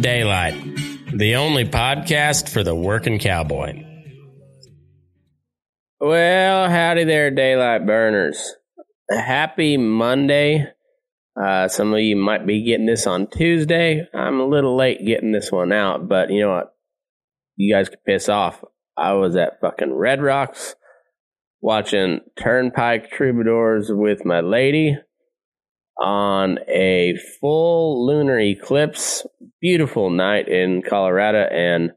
Daylight, the only podcast for the working cowboy. Well, howdy there, daylight burners. Happy Monday. Uh, some of you might be getting this on Tuesday. I'm a little late getting this one out, but you know what? You guys could piss off. I was at fucking Red Rocks watching Turnpike Troubadours with my lady on a full lunar eclipse. Beautiful night in Colorado, and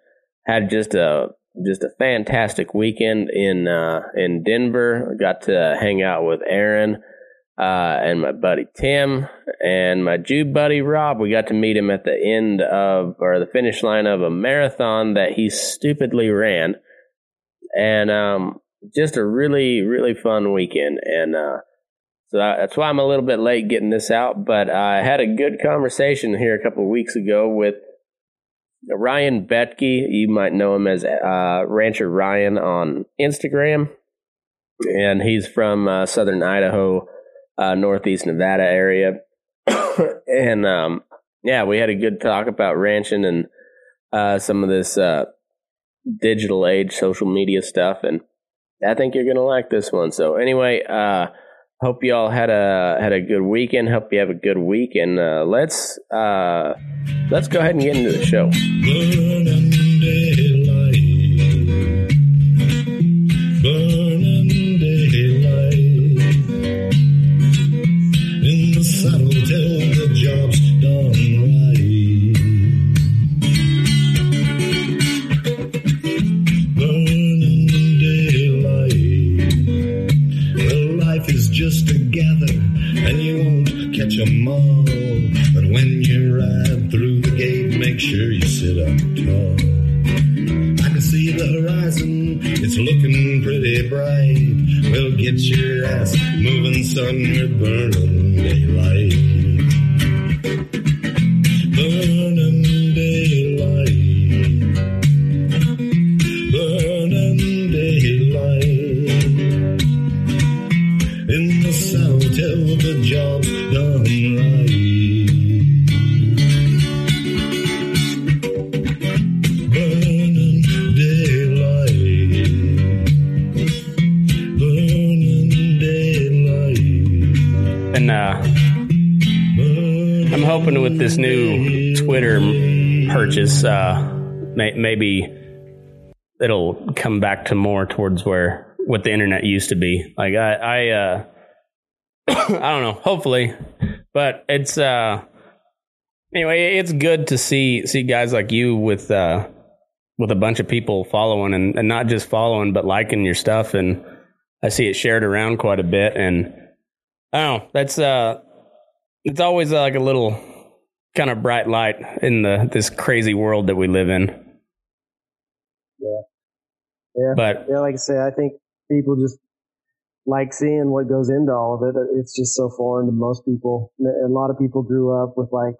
had just a just a fantastic weekend in uh, in Denver. Got to hang out with Aaron uh, and my buddy Tim and my Jew buddy Rob. We got to meet him at the end of or the finish line of a marathon that he stupidly ran, and um, just a really really fun weekend. And uh, so that's why I'm a little bit late getting this out. But I had a good conversation here a couple of weeks ago with Ryan Betke. You might know him as uh, Rancher Ryan on Instagram, and he's from uh, Southern Idaho, uh, Northeast Nevada area. and um, yeah, we had a good talk about ranching and uh, some of this uh, digital age social media stuff, and I think you're gonna like this one. So anyway, uh, hope you all had a had a good weekend. Hope you have a good week, and uh, let's uh, let's go ahead and get into the show. It's looking pretty bright. We'll get your ass moving, son, we're burning this new Twitter purchase, uh, may, maybe it'll come back to more towards where what the internet used to be. Like I, I, uh, I don't know. Hopefully, but it's uh, anyway. It's good to see see guys like you with uh, with a bunch of people following and, and not just following but liking your stuff. And I see it shared around quite a bit. And I don't know. That's uh, it's always uh, like a little kind of bright light in the this crazy world that we live in. Yeah. Yeah. But Yeah, like I say, I think people just like seeing what goes into all of it. It's just so foreign to most people. A lot of people grew up with like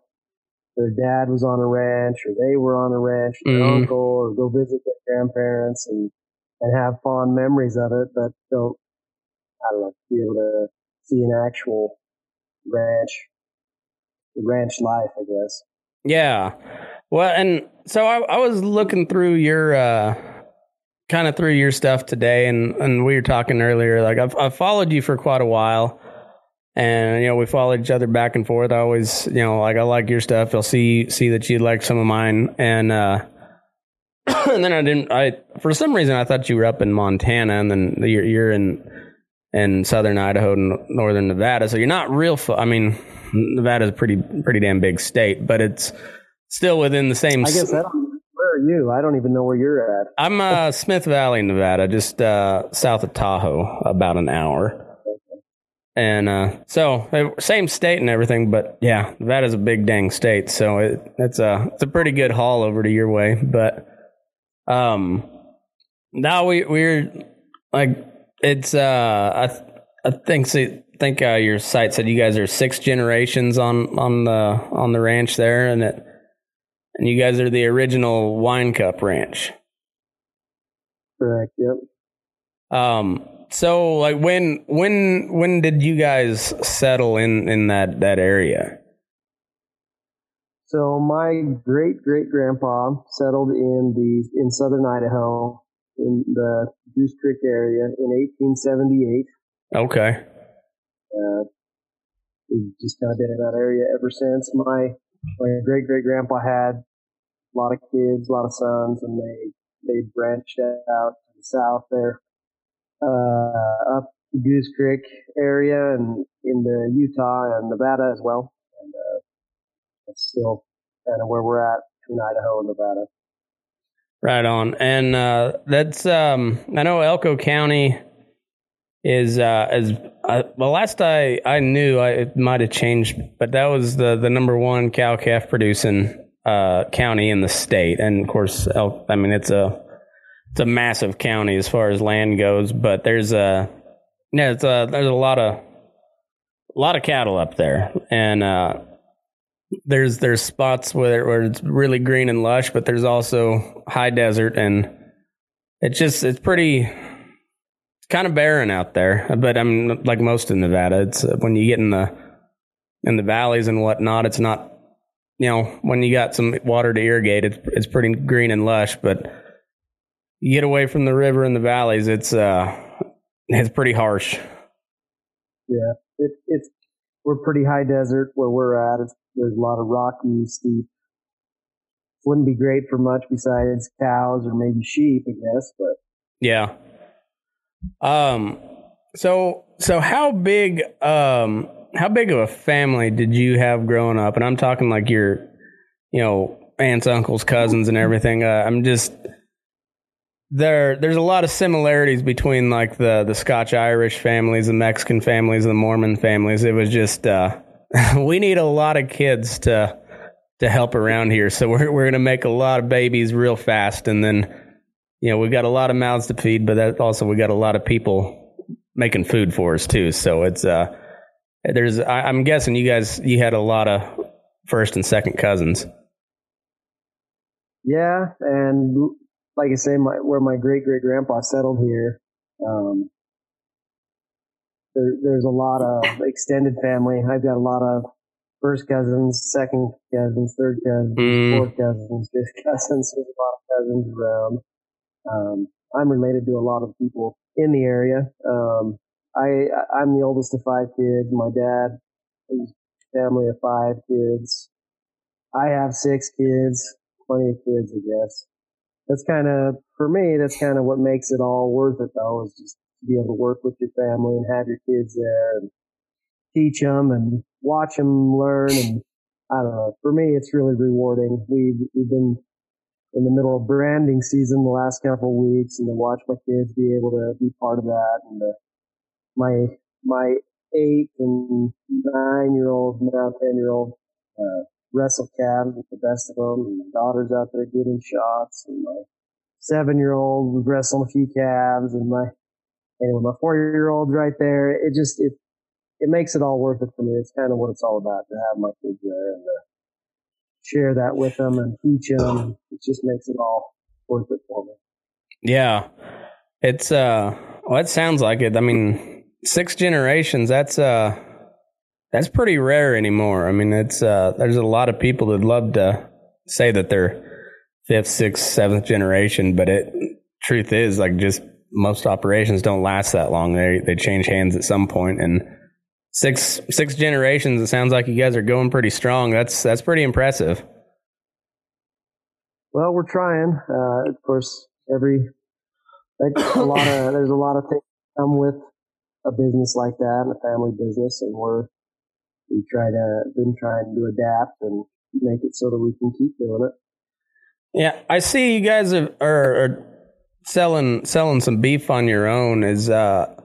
their dad was on a ranch or they were on a ranch, their Mhm. uncle, or go visit their grandparents and, and have fond memories of it, but don't, I don't know, be able to see an actual ranch, ranch life, I guess. Yeah. Well, and so I, I was looking through your uh, kind of through your stuff today, and and we were talking earlier. Like I've I've followed you for quite a while, and you know we followed each other back and forth. I always you know like I like your stuff. I'll see see that you like some of mine, and uh, and then I didn't. I for some reason I thought you were up in Montana, and then you're you're in in southern Idaho and northern Nevada. So you're not real. Fu- I mean, Nevada's a pretty pretty damn big state, but it's still within the same. I guess I don't, where are you? I don't even know where you're at. I'm uh, Smith Valley, Nevada, just uh, south of Tahoe, about an hour. and uh, so same state and everything, but yeah, Nevada's a big dang state, so it, it's a it's a pretty good haul over to your way. But um, now we we're like it's uh I I think so, think uh, your site said you guys are six generations on on the on the ranch there, and it and you guys are the original Wine Cup Ranch. Correct. Yep. Um, so like when when when did you guys settle in in that that area? So my great great grandpa settled in the in southern Idaho in the Goose Creek area in 1878. Okay. Uh, we've just kind of been in that area ever since. My my great great grandpa had a lot of kids, a lot of sons, and they they branched out to the south there uh, up the Goose Creek area and into Utah and Nevada as well. And uh, that's still kind of where we're at between Idaho and Nevada. Right on. And uh, that's um, I know Elko County is uh, as uh, well. Last I I knew, I, it might have changed, but that was the the number one cow calf producing uh, county in the state. And of course, El, I mean it's a it's a massive county as far as land goes, but there's a yeah, it's a there's a lot of a lot of cattle up there, and uh, there's there's spots where where it's really green and lush, but there's also high desert, and it's just it's pretty it's kind of barren out there. But I mean, like most in Nevada, it's uh, when you get in the in the valleys and whatnot, it's not you know when you got some water to irrigate, it's it's pretty green and lush, but you get away from the river and the valleys, it's uh, it's pretty harsh. Yeah, it, it's we're pretty high desert where we're at. It's, there's a lot of rocky, steep. Wouldn't be great for much besides cows or maybe sheep, I guess. But yeah. Um. So so how big um how big of a family did you have growing up? And I'm talking like your, you know, aunts, uncles, cousins, and everything. Uh, I'm just there there's a lot of similarities between like the the Scotch Irish families, the Mexican families, the Mormon families. It was just uh, we need a lot of kids to to help around here, so we're we're gonna make a lot of babies real fast, and then you know we've got a lot of mouths to feed, but that also we got a lot of people making food for us too. So it's uh there's I, I'm guessing you guys you had a lot of first and second cousins. Yeah, and like I say, my, where my great great grandpa settled here, um, there, there's a lot of extended family. I've got a lot of first cousins, second cousins, third cousins, mm. fourth cousins, fifth cousins. There's a lot of cousins around. Um, I'm related to a lot of people in the area. Um, I, I'm the oldest of five kids. My dad has a family of five kids. I have six kids, plenty of kids, I guess that's kind of for me. That's kind of what makes it all worth it, though, is just to be able to work with your family and have your kids there and teach them and watch them learn. And I don't know. For me, it's really rewarding. We've we've been in the middle of branding season the last couple of weeks, and to watch my kids be able to be part of that, and uh, my my eight and nine year old now ten year old uh, wrestle calves with the best of them. And my daughter's out there getting shots, and my seven year old was wrestling a few calves, and my anyway, my four year old's right there. It just it it makes it all worth it for me. It's kind of what it's all about to have my kids there and uh, share that with them and teach them. It just makes it all worth it for me. Yeah, it's uh, well, it sounds like it. I mean, six generations. That's uh that's pretty rare anymore. I mean, it's uh, there's a lot of people that love to say that they're fifth, sixth, seventh generation, but it truth is like just most operations don't last that long. They they change hands at some point, and six six generations. It sounds like you guys are going pretty strong. That's that's pretty impressive. Well, we're trying. Uh, of course, every a lot of there's a lot of things come with a business like that, and a family business, and we're we try to been trying to adapt and make it so that we can keep doing it. Yeah, I see you guys are, are selling selling some beef on your own. Is uh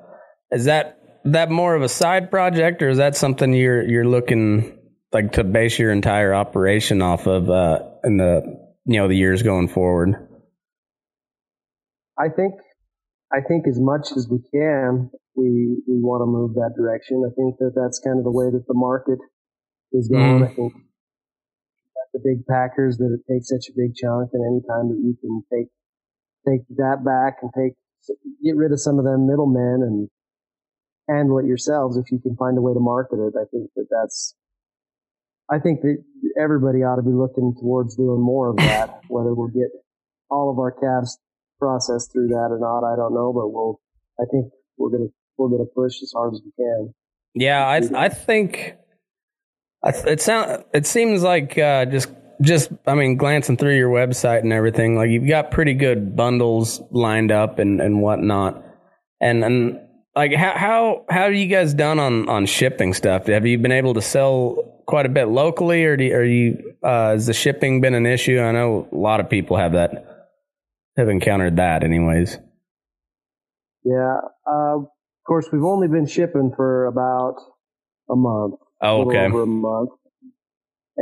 is that that more of a side project, or is that something you're you're looking like to base your entire operation off of uh, in the you know the years going forward? I think I think as much as we can, we we want to move that direction. I think that that's kind of the way that the market is going. Mm. I think the big packers that it takes such a big chunk, and any time that you can take take that back and take get rid of some of them middlemen and handle it yourselves if you can find a way to market it. I think that that's I think that everybody ought to be looking towards doing more of that. Whether we'll get all of our calves processed through that or not, I don't know, but we'll. I think we're gonna we're gonna push as hard as we can. Yeah, I I think I, it sound it seems like uh, just just I mean glancing through your website and everything, like you've got pretty good bundles lined up and and whatnot, and and like how how how have you guys done on on shipping stuff? Have you been able to sell quite a bit locally, or do you, are you uh, has the shipping been an issue? I know a lot of people have that have encountered that, anyways. Yeah, uh, of course we've only been shipping for about a month. Oh, okay. over a month.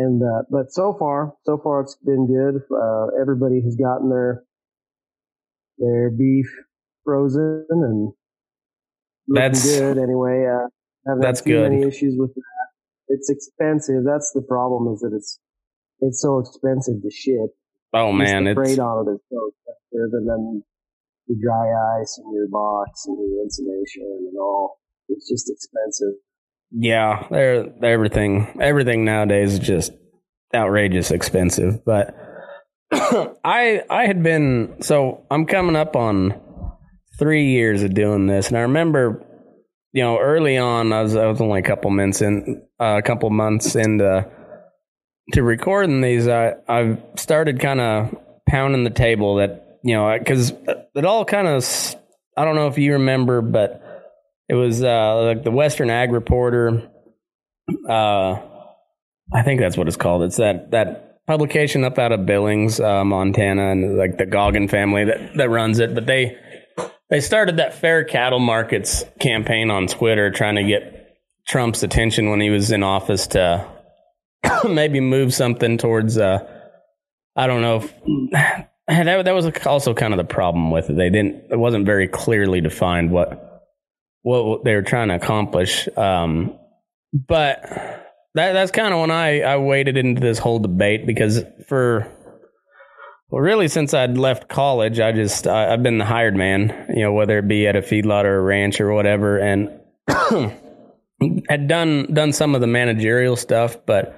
And uh, but so far, so far it's been good. Uh, everybody has gotten their their beef frozen and That's- good anyway. Uh, haven't that's had too good. many issues with that. It's expensive. That's the problem. Is that it's it's so expensive to ship. Oh man, the it's freight on it is so expensive, and then your dry ice and your box and your insulation and all. It's just expensive. Yeah, they're, everything everything nowadays is just outrageous expensive. But I I had been so I'm coming up on three years of doing this, and I remember, you know, early on I was I was only a couple months in uh, a couple months into to recording these. I I started kind of pounding the table that you know because it all kind of I don't know if you remember, but it was uh, like the Western Ag Reporter. Uh, I think that's what it's called. It's that that publication up out of Billings, uh, Montana, and like the Goggin family that that runs it. But they they started that fair cattle markets campaign on Twitter, trying to get Trump's attention when he was in office to maybe move something towards. Uh, I don't know. If, that that was also kind of the problem with it. They didn't. It wasn't very clearly defined what what they were trying to accomplish. Um, but that that's kind of when I I waded into this whole debate because for well, really since I'd left college, I just I, I've been the hired man, you know, whether it be at a feedlot or a ranch or whatever, and had done done some of the managerial stuff, but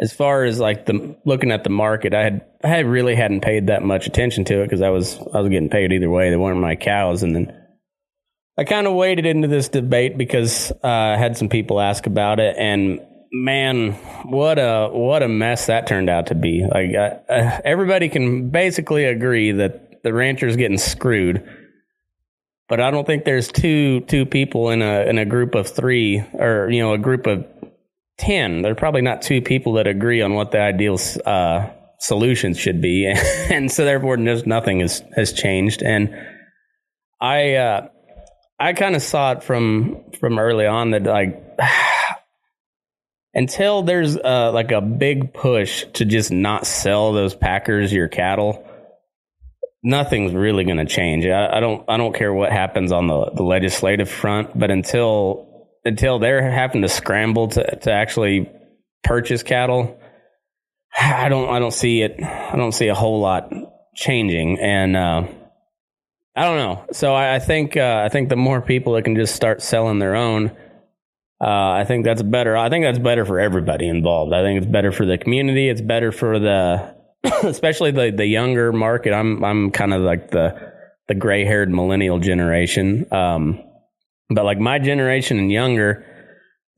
as far as like the looking at the market, I had I really hadn't paid that much attention to it because I was I was getting paid either way. They weren't my cows, and then I kind of waded into this debate because uh, I had some people ask about it, and man, what a what a mess that turned out to be. Like uh, everybody can basically agree that the rancher's getting screwed, but I don't think there's two two people in a in a group of three or you know a group of ten. There are probably not two people that agree on what the ideal uh, solutions should be, and so therefore just nothing has has changed. And I. Uh, I kind of saw it from from early on that like until there's uh, like a big push to just not sell those packers your cattle, nothing's really going to change. I, I don't I don't care what happens on the, the legislative front, but until until they're having to scramble to to actually purchase cattle, I don't I don't see it. I don't see a whole lot changing and. Uh, I don't know. So I, I think uh, I think the more people that can just start selling their own, uh, I think that's better. I think that's better for everybody involved. I think it's better for the community. It's better for the, especially the the younger market. I'm I'm kind of like the the gray haired millennial generation. Um, but like my generation and younger,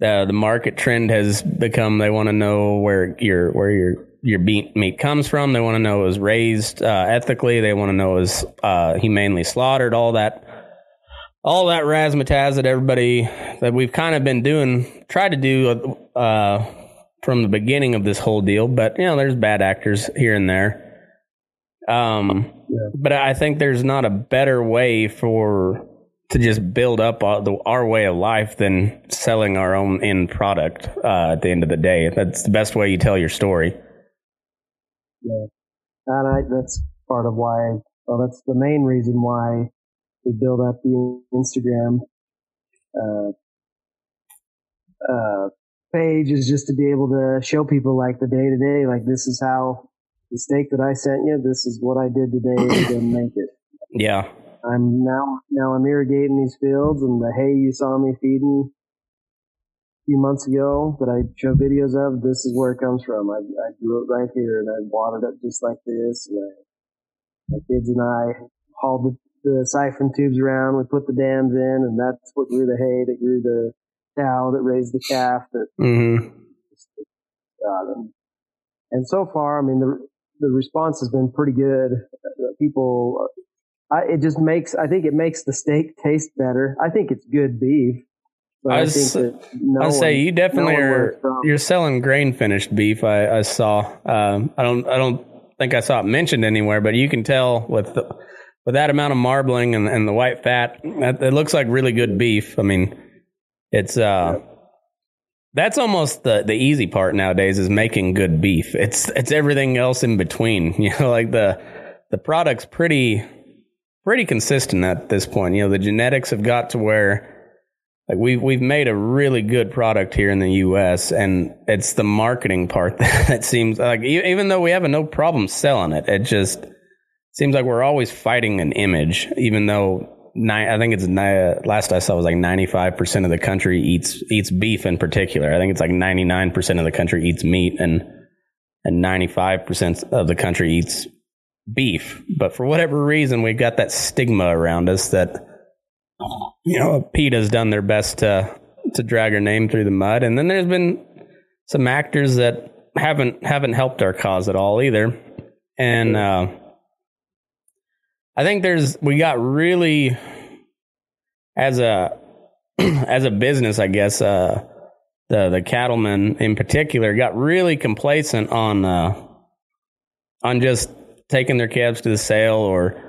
the the market trend has become they want to know where your where your your meat, meat comes from. They want to know it was raised uh, ethically. They want to know it was uh, humanely slaughtered. All that, all that razzmatazz that everybody that we've kind of been doing, tried to do uh, from the beginning of this whole deal. But you know, there's bad actors here and there. Um, Yeah. but I think there's not a better way for to just build up our, the, our way of life than selling our own end product uh, at the end of the day. That's the best way you tell your story. Yeah, and I, that's part of why. Well, that's the main reason why we build up the Instagram uh, uh, page is just to be able to show people like the day to day, like this is how the steak that I sent you, this is what I did today to make it. Yeah. I'm now now I'm irrigating these fields and the hay you saw me feeding few months ago that I show videos of, this is where it comes from. I, I grew it right here and I watered it just like this. And I, my kids and I hauled the, the siphon tubes around. We put the dams in and that's what grew the hay that grew the cow that raised the calf that Mm-hmm. God, and, and so far, I mean, the the response has been pretty good. Uh, People, I, it just makes, I think it makes the steak taste better. I think it's good beef. I I, was- think that no I'll say you definitely no are. You're selling grain finished beef. I, I saw. Um, I don't. I don't think I saw it mentioned anywhere, but you can tell with the, with that amount of marbling and, and the white fat, that, it looks like really good beef. I mean, it's uh, that's almost the the easy part nowadays is making good beef. It's it's everything else in between. You know, like the the product's pretty pretty consistent at this point. You know, the genetics have got to where like we've we've made a really good product here in the U.S. and it's the marketing part that seems like even though we have a no problem selling it, it just seems like we're always fighting an image. Even though ni- I think it's ni- uh, last I saw was like ninety five percent of the country eats eats beef in particular. I think it's like ninety nine percent of the country eats meat and and ninety five percent of the country eats beef. But for whatever reason, we've got that stigma around us that you know, PETA's done their best to to drag her name through the mud, and then there's been some actors that haven't haven't helped our cause at all either. And uh, I think there's we got really as a as a business, I guess uh, the the cattlemen in particular got really complacent on uh, on just taking their calves to the sale or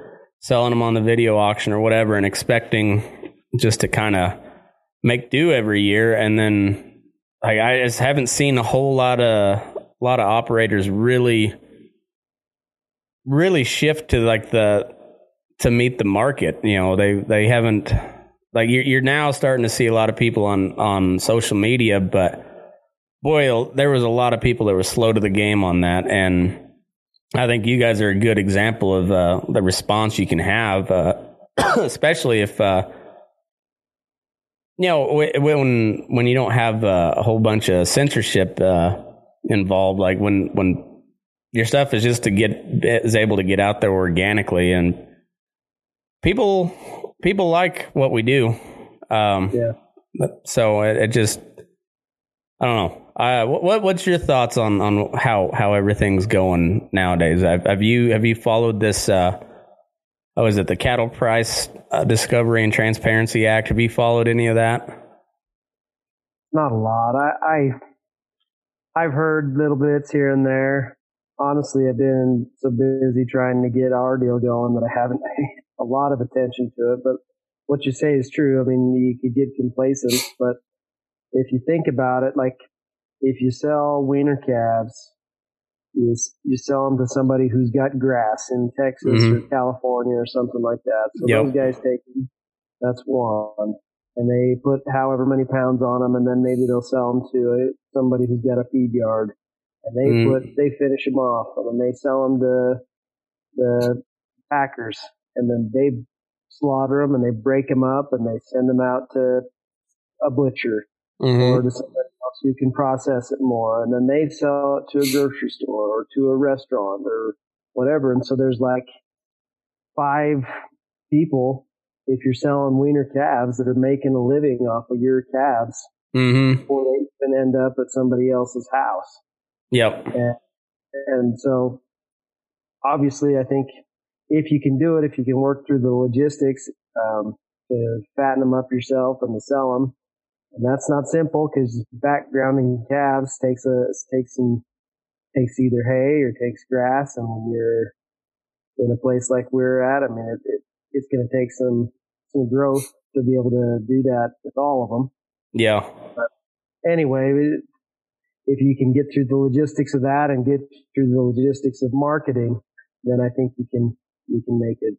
selling them on the video auction or whatever and expecting just to kind of make do every year. And then like I just haven't seen a whole lot of a lot of operators really really shift to like the to meet the market you know? They they haven't like you're, you're now starting to see a lot of people on on social media but boy there was a lot of people that were slow to the game on that. And I think you guys are a good example of uh, the response you can have, uh, especially if uh, you know when when you don't have uh, a whole bunch of censorship uh, involved. Like when when your stuff is just to get is able to get out there organically, and people people like what we do. Um, Yeah. So it, it just I don't know. Uh, what what's your thoughts on, on how, how everything's going nowadays? Have, have you have you followed this? Uh, oh, is it the Cattle Price uh, Discovery and Transparency Act? Have you followed any of that? Not a lot. I, I I've heard little bits here and there. Honestly, I've been so busy trying to get our deal going that I haven't paid a lot of attention to it. But what you say is true. I mean, you could get complacent, but if you think about it, like if you sell weaner calves, you you sell them to somebody who's got grass in Texas mm-hmm. or California or something like that. So Yep. those guys take them. That's one and they put however many pounds on them, and then maybe they'll sell them to uh, somebody who's got a feed yard, and they Mm. put they finish them off, and then they sell them to the packers, and then they slaughter them and they break them up and they send them out to a butcher mm-hmm. or to somebody who can process it more, and then they sell it to a grocery store or to a restaurant or whatever, and so there's like five people if you're selling weaner calves that are making a living off of your calves Mm-hmm. before they even end up at somebody else's house. Yep. And so obviously I think if you can do it, if you can work through the logistics, um, to fatten them up yourself and to sell them, and that's not simple because backgrounding calves takes a, takes some, takes either hay or takes grass. And when you're in a place like we're at, I mean, it, it it's going to take some, some growth to be able to do that with all of them. Yeah. But Anyway, if you can get through the logistics of that and get through the logistics of marketing, then I think you can you can make it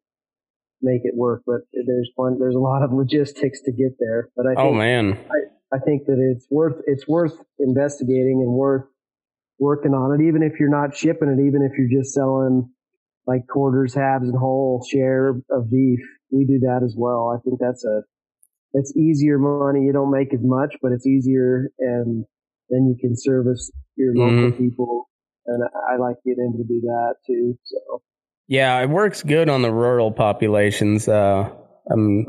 make it work. But there's one there's a lot of logistics to get there. But I Oh think, man. I, I think that it's worth it's worth investigating and worth working on it, even if you're not shipping it, even if you're just selling like quarters, halves, and whole share of beef. We do that as well. I think that's a it's easier money. You don't make as much, but it's easier, and then you can service your local mm-hmm. people. And I, I like getting able to do that too. So Yeah, it works good on the rural populations. Uh, um,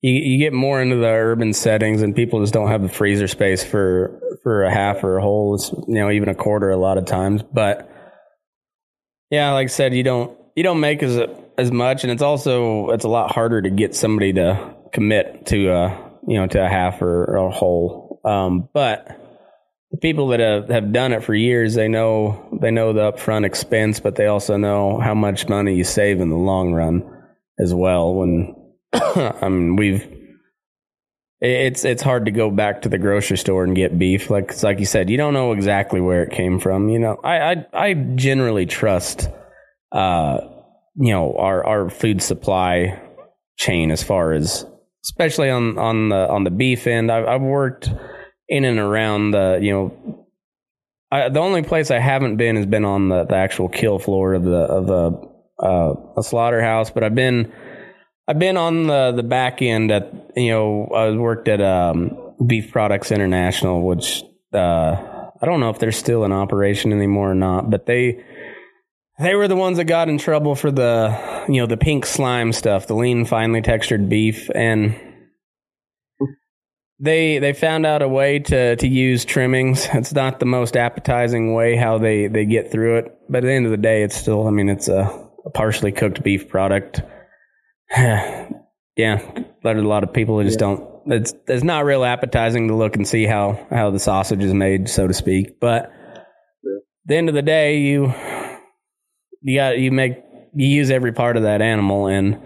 you, you get more into the urban settings, and people just don't have the freezer space for for a half or a whole. You know, even a quarter a lot of times. But yeah, like I said, you don't you don't make as as much, and it's also it's a lot harder to get somebody to commit to a you know to a half or, or a whole. Um, but the people that have, have done it for years, they know they know the upfront expense, but they also know how much money you save in the long run as well. When I mean, we've it's it's hard to go back to the grocery store and get beef. Like like you said, you don't know exactly where it came from. You know, I I, I generally trust, uh, you know, our our food supply chain as far as especially on on the on the beef end. I've, I've worked in and around the you know I, the only place I haven't been has been on the, the actual kill floor of the of the uh, a slaughterhouse, but I've been I've been on the the back end at you know I worked at um, Beef Products International, which uh, I don't know if they're still in operation anymore or not, but they they were the ones that got in trouble for the you know the pink slime stuff, the lean finely textured beef, and they they found out a way to to use trimmings. It's not the most appetizing way how they they get through it, but at the end of the day, it's still I mean it's a, a partially cooked beef product. yeah, but a lot of people just don't. It's it's not real appetizing to look and see how how the sausage is made, so to speak. But at the end of the day, you you got you make you use every part of that animal, and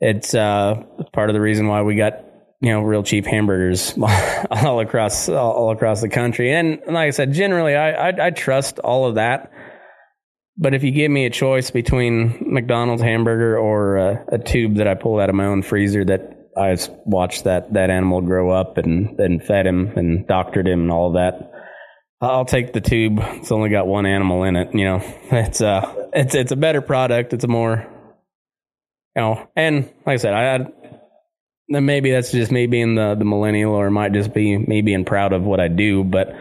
it's uh part of the reason why we got you know real cheap hamburgers all across all, across the country. And like I said, generally I, I I trust all of that. But if you give me a choice between McDonald's hamburger or a, a tube that I pulled out of my own freezer that I watched that that animal grow up and then fed him and doctored him and all that. I'll take the tube. It's only got one animal in it. You know, it's uh, it's it's a better product. It's a more, you know, and like I said, I then maybe that's just me being the the millennial, or it might just be me being proud of what I do. But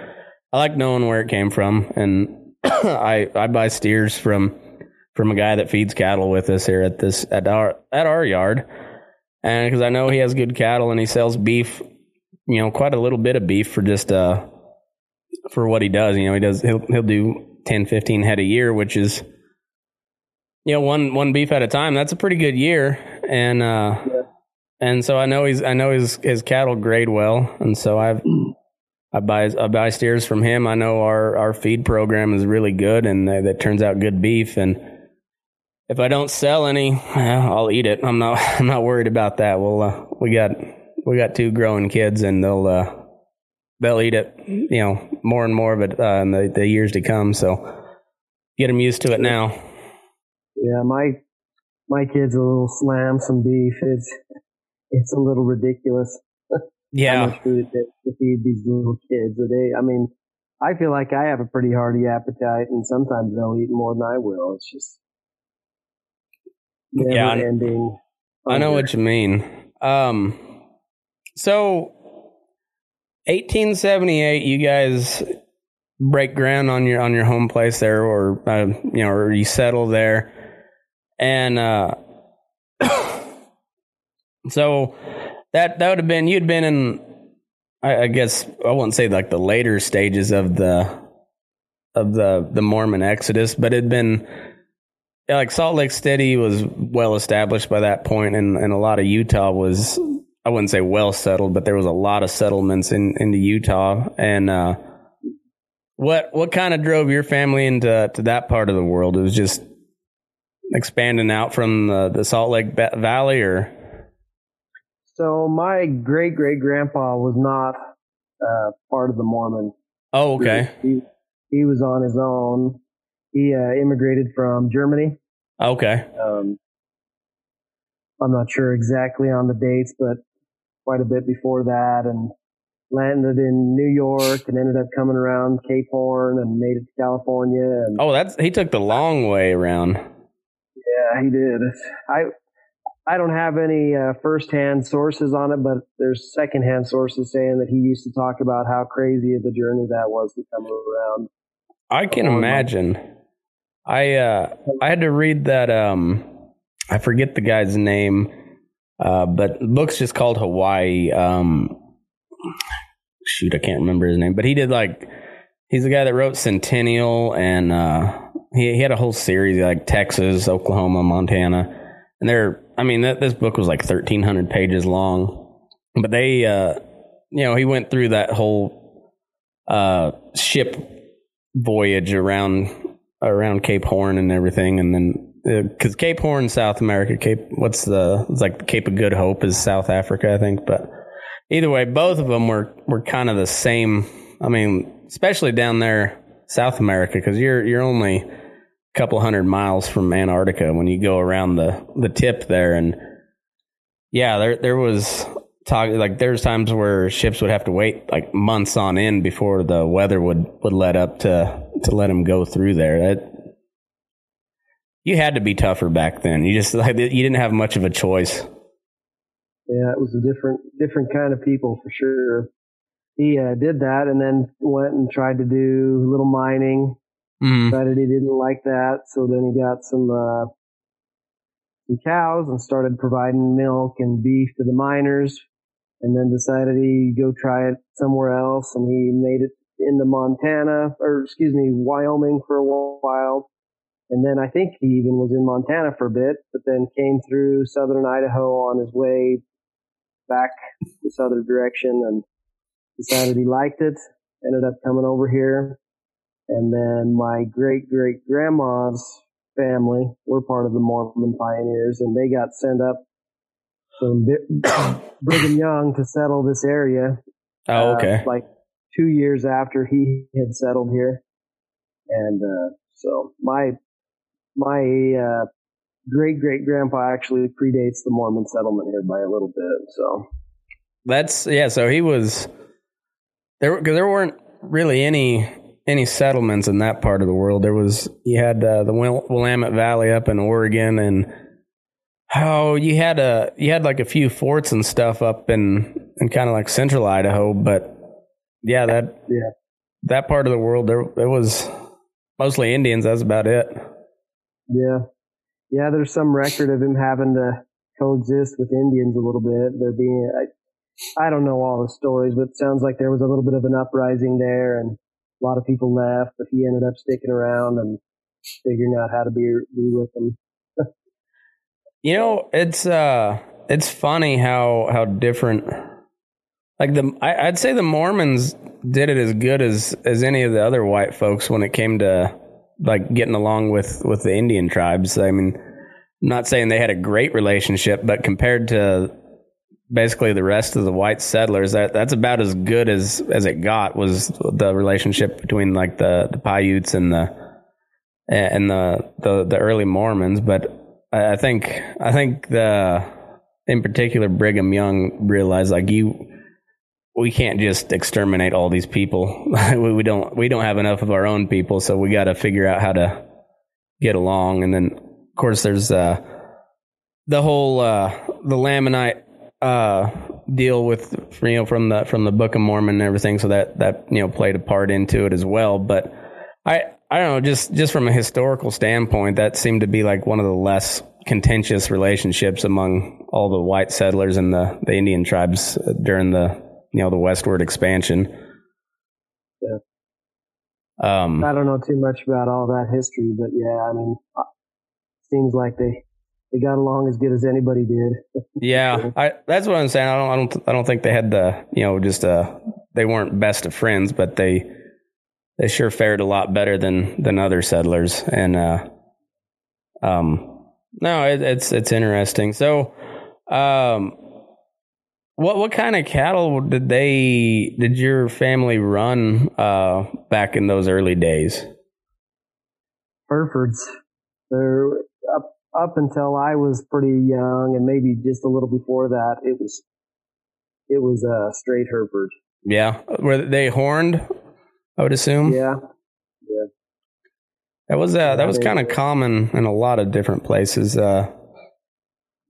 I like knowing where it came from, and I I buy steers from from a guy that feeds cattle with us here at this at our at our yard, and because I know he has good cattle and he sells beef, you know, quite a little bit of beef for just uh for what he does. You know, he does he'll he'll do 10, 15 head a year, which is you know one one beef at a time. That's a pretty good year, and uh, and so I know he's I know his his cattle grade well, and so I've. I buy I buy steers from him. I know our, our feed program is really good, and that, that turns out good beef. And if I don't sell any, well, I'll eat it. I'm not I'm not worried about that. Well, uh, we got we got two growing kids, and they'll uh, they'll eat it. You know, more and more of it uh, in the, the years to come. So get them used to it now. yeah, my my kids a little slam some beef. It's it's a little ridiculous. how Yeah, much food it to feed these little kids a day. I mean, I feel like I have a pretty hearty appetite, and sometimes they'll eat more than I will. It's just never Yeah, I- ending. I know what you mean. Um, so 1878, you guys break ground on your on your home place there, or uh, you know, or you settle there, and uh, so that that would have been you'd been in, I, I guess I wouldn't say like the later stages of the of the the Mormon Exodus, but it'd been yeah, like Salt Lake City was well established by that point, and, and a lot of Utah was I wouldn't say well settled, but there was a lot of settlements in into Utah. And uh, what what kind of drove your family into to that part of the world? It was just expanding out from the, the Salt Lake Valley, or So my great great grandpa was not uh, part of the Mormon. Oh, okay. He, he was on his own. He uh, immigrated from Germany. Okay. Um, I'm not sure exactly on the dates, but quite a bit before that, and landed in New York and ended up coming around Cape Horn and made it to California. And Oh, that's he took the long way around. yeah, he did. I I don't have any uh, firsthand sources on it, but there's secondhand sources saying that he used to talk about how crazy of a journey that was to come around. I can imagine. I uh I had to read that um I forget the guy's name, uh, but the book's just called Hawaii. Um shoot, I can't remember his name. But he did like he's the guy that wrote Centennial and uh he he had a whole series like Texas, Oklahoma, Montana. And they're I mean that this book was like thirteen hundred pages long. But they uh you know, he went through that whole uh ship voyage around around Cape Horn and everything, and then because Cape Horn, South America, Cape what's the it's like Cape of Good Hope is South Africa, I think. But either way, both of them were were kind of the same. I mean, especially down there, South America, because you're you're only couple hundred miles from Antarctica when you go around the the tip there, and yeah, there there was talk like there's times where ships would have to wait like months on end before the weather would would let up to to let them go through there. That you had to be tougher back then. You just like you didn't have much of a choice. Yeah, it was a different different kind of people for sure. He uh, did that and then went and tried to do a little mining. Mm. Decided he didn't like that, so then he got some uh, some cows and started providing milk and beef to the miners. And then decided he'd go try it somewhere else, and he made it into Montana, or excuse me, Wyoming for a while. And then I think he even was in Montana for a bit, but then came through southern Idaho on his way back the southern direction and decided he liked it. Ended up coming over here. And then my great great grandma's family were part of the Mormon pioneers and they got sent up from Brigham Young to settle this area. Oh, uh, okay. like two years after he had settled here. And, uh, so my, my, uh, great great grandpa actually predates the Mormon settlement here by a little bit. So That's yeah. So he was there because there weren't really any any settlements in that part of the world. There was you had uh, the Wil- Willamette Valley up in Oregon, and oh, you had a you had like a few forts and stuff up in in kind of like central Idaho, but yeah, that Yeah. that part of the world there it was mostly Indians. That's about it. yeah, yeah, there's some record of him having to coexist with Indians a little bit. There being, I, I don't know all the stories, but it sounds like there was a little bit of an uprising there and a lot of people left, but he ended up sticking around and figuring out how to be, be with them. You know, it's uh it's funny how how different like the I, I'd say the Mormons did it as good as as any of the other white folks when it came to like getting along with with the Indian tribes. I mean, I'm not saying they had a great relationship, but compared to basically the rest of the white settlers, that that's about as good as as it got was the relationship between like the the Paiutes and the and the the, the early Mormons. But I think I think the in particular Brigham Young realized like you we can't just exterminate all these people. we, we don't we don't have enough of our own people, so we got to figure out how to get along. And then of course there's uh, the whole uh, the Lamanite uh, deal with you know from the from the Book of Mormon and everything. So that that you know played a part into it as well. But I I don't know just just from a historical standpoint, that seemed to be like one of the less contentious relationships among all the white settlers and the the Indian tribes during the you know the westward expansion. Yeah. Um, I don't know too much about all that history, but yeah, I mean, uh, seems like they they got along as good as anybody did. Yeah, I, that's what I'm saying. I don't, I don't, I don't think they had the, you know, just uh, they weren't best of friends, but they, they sure fared a lot better than than other settlers. And uh, um, no, it, it's it's interesting. So, um, what what kind of cattle did they did your family run uh, back in those early days? Herefords. They're up until I was pretty young, and maybe just a little before that, it was it was a straight Hereford. Yeah, were they horned? I would assume. Yeah, yeah. That was uh, that was kind of common in a lot of different places. Uh,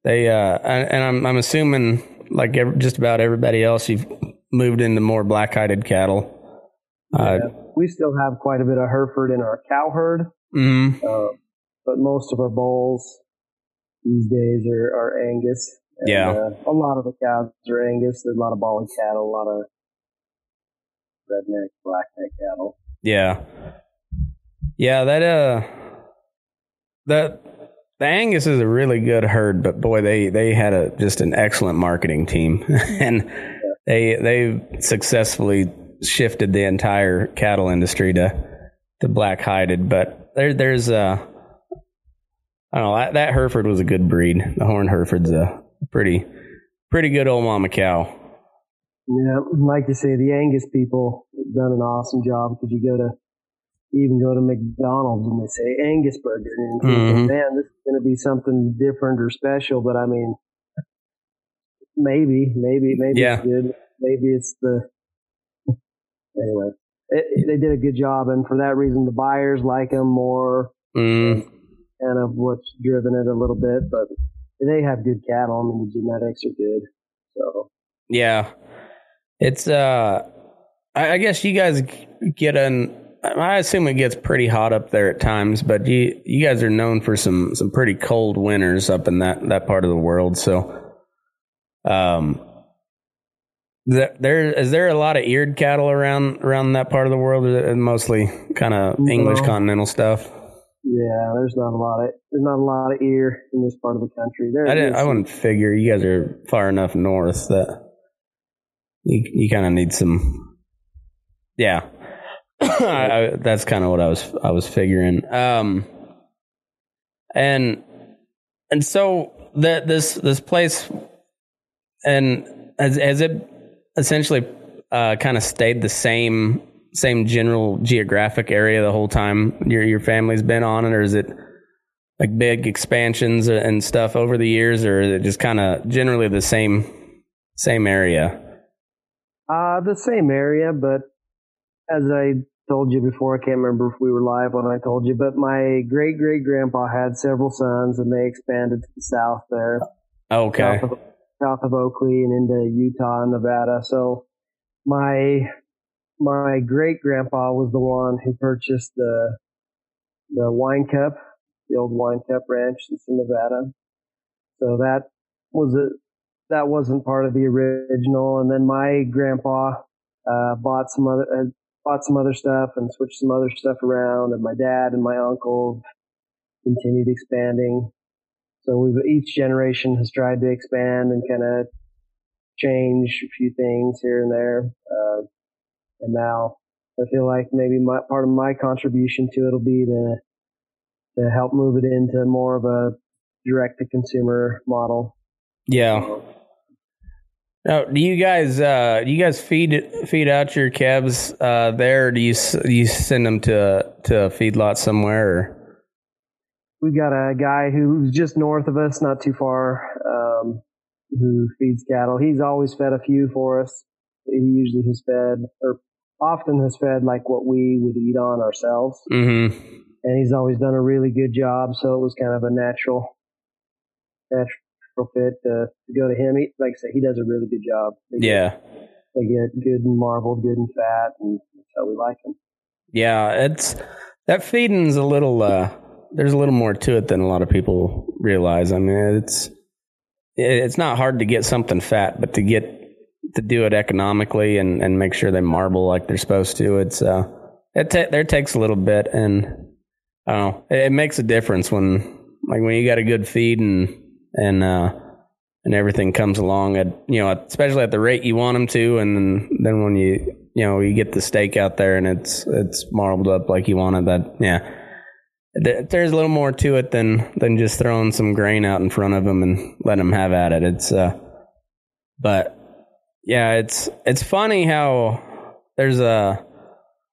they uh, and, I'm I'm assuming like ev- just about everybody else, you've moved into more black-hided cattle. Uh, Yeah. we still have quite a bit of Hereford in our cow herd, mm, uh, but most of our bulls these days are, are Angus. And, Yeah. uh, a lot of the cows are Angus. There's a lot of balling cattle, a lot of redneck, blackneck cattle. yeah, yeah. That uh, that the Angus is a really good herd, but boy, they they had a just an excellent marketing team, and they they successfully shifted the entire cattle industry to to black hided. But there there's a I don't know that, that Hereford was a good breed. The Horn Hereford's a pretty pretty good old mama cow. Yeah, like you say, the Angus people have done an awesome job because you go to even go to McDonald's and they say Angus burger, and Mhm. man, this is going to be something different or special. But I mean, maybe, maybe, maybe Yeah. it's good. Maybe it's the anyway. It, it- they did a good job, and for that reason, the buyers like them more. Mm, Kind of what's driven it a little bit, but they have good cattle. I mean, the genetics are good. So Yeah, it's uh, I, I guess you guys get an. I assume it gets pretty hot up there at times, but you you guys are known for some some pretty cold winters up in that that part of the world. So, um, there, there is there a lot of eared cattle around around that part of the world, or mostly kind of English No. continental stuff? Yeah, there's not a lot of there's not a lot of ear in this part of the country. There, I didn't. I wouldn't figure you guys are far enough north that you you kind of need some. Yeah, I, I, that's kind of what I was I was figuring. Um, and and so that this this place, and has has it essentially uh, kind of stayed the same same general geographic area the whole time your your family's been on it, or is it? like big expansions and stuff over the years, or is it just kind of generally the same same area? Uh, the same area, but as I told you before, I can't remember if we were live when I told you, but my great great grandpa had several sons and they expanded to the south there, Okay, south, of, south of Oakley and into Utah and Nevada. So my my great grandpa was the one who purchased the the wine cup, the old wine cup ranch that's in Nevada. So that was a that wasn't part of the original. And then my grandpa uh, bought some other uh, bought some other stuff and switched some other stuff around. And my dad and my uncle continued expanding. So we've each generation has tried to expand and kind of change a few things here and there. Uh, and now I feel like maybe my part of my contribution to it will be to to help move it into more of a direct to consumer model. yeah. Now, do you guys uh, do you guys feed feed out your calves uh, there? Or do you do you send them to to a feedlot somewhere? Or? We've got a guy who's just north of us, not too far, um, who feeds cattle. He's always fed a few for us. He usually has fed, or often has fed like what we would eat on ourselves. Mm-hmm. And he's always done a really good job. So it was kind of a natural, natural fit to, to go to him. He, like I say, he does a really good job. They get- Yeah, They get good and marbled, good and fat, and that's how we like them. yeah. It's that feeding's a little. Uh, there's a little more to it than a lot of people realize. I mean, it's it's not hard to get something fat, but to get to do it economically and, and make sure they marble like they're supposed to, it's uh, it ta- there takes a little bit, and know, it, it makes a difference when like when you got a good feed and and uh, and everything comes along at you know especially at the rate you want them to, and then, then when you you know you get the steak out there and it's it's marbled up like you want it, that yeah. There's a little more to it than than just throwing some grain out in front of them and letting them have at it. It's uh, but yeah, it's it's funny how there's a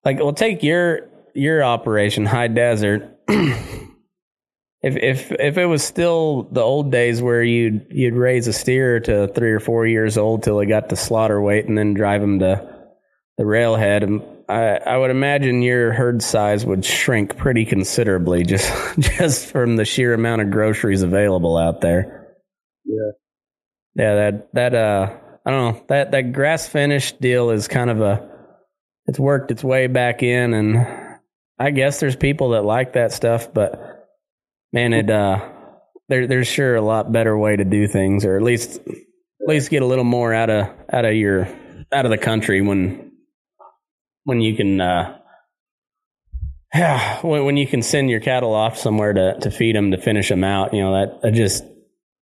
like we'll take your your operation high desert. if if if it was still the old days where you'd you'd raise a steer to three or four years old till it got to slaughter weight and then drive him to the railhead, and I I would imagine your herd size would shrink pretty considerably just just from the sheer amount of groceries available out there. Yeah. Yeah, that that uh I don't know. That that grass finished deal is kind of a it's worked its way back in, and I guess there's people that like that stuff, but man, it uh there there's sure a lot better way to do things, or at least at least get a little more out of out of your out of the country when when you can uh yeah when, when you can send your cattle off somewhere to to feed them to finish them out, you know that, that just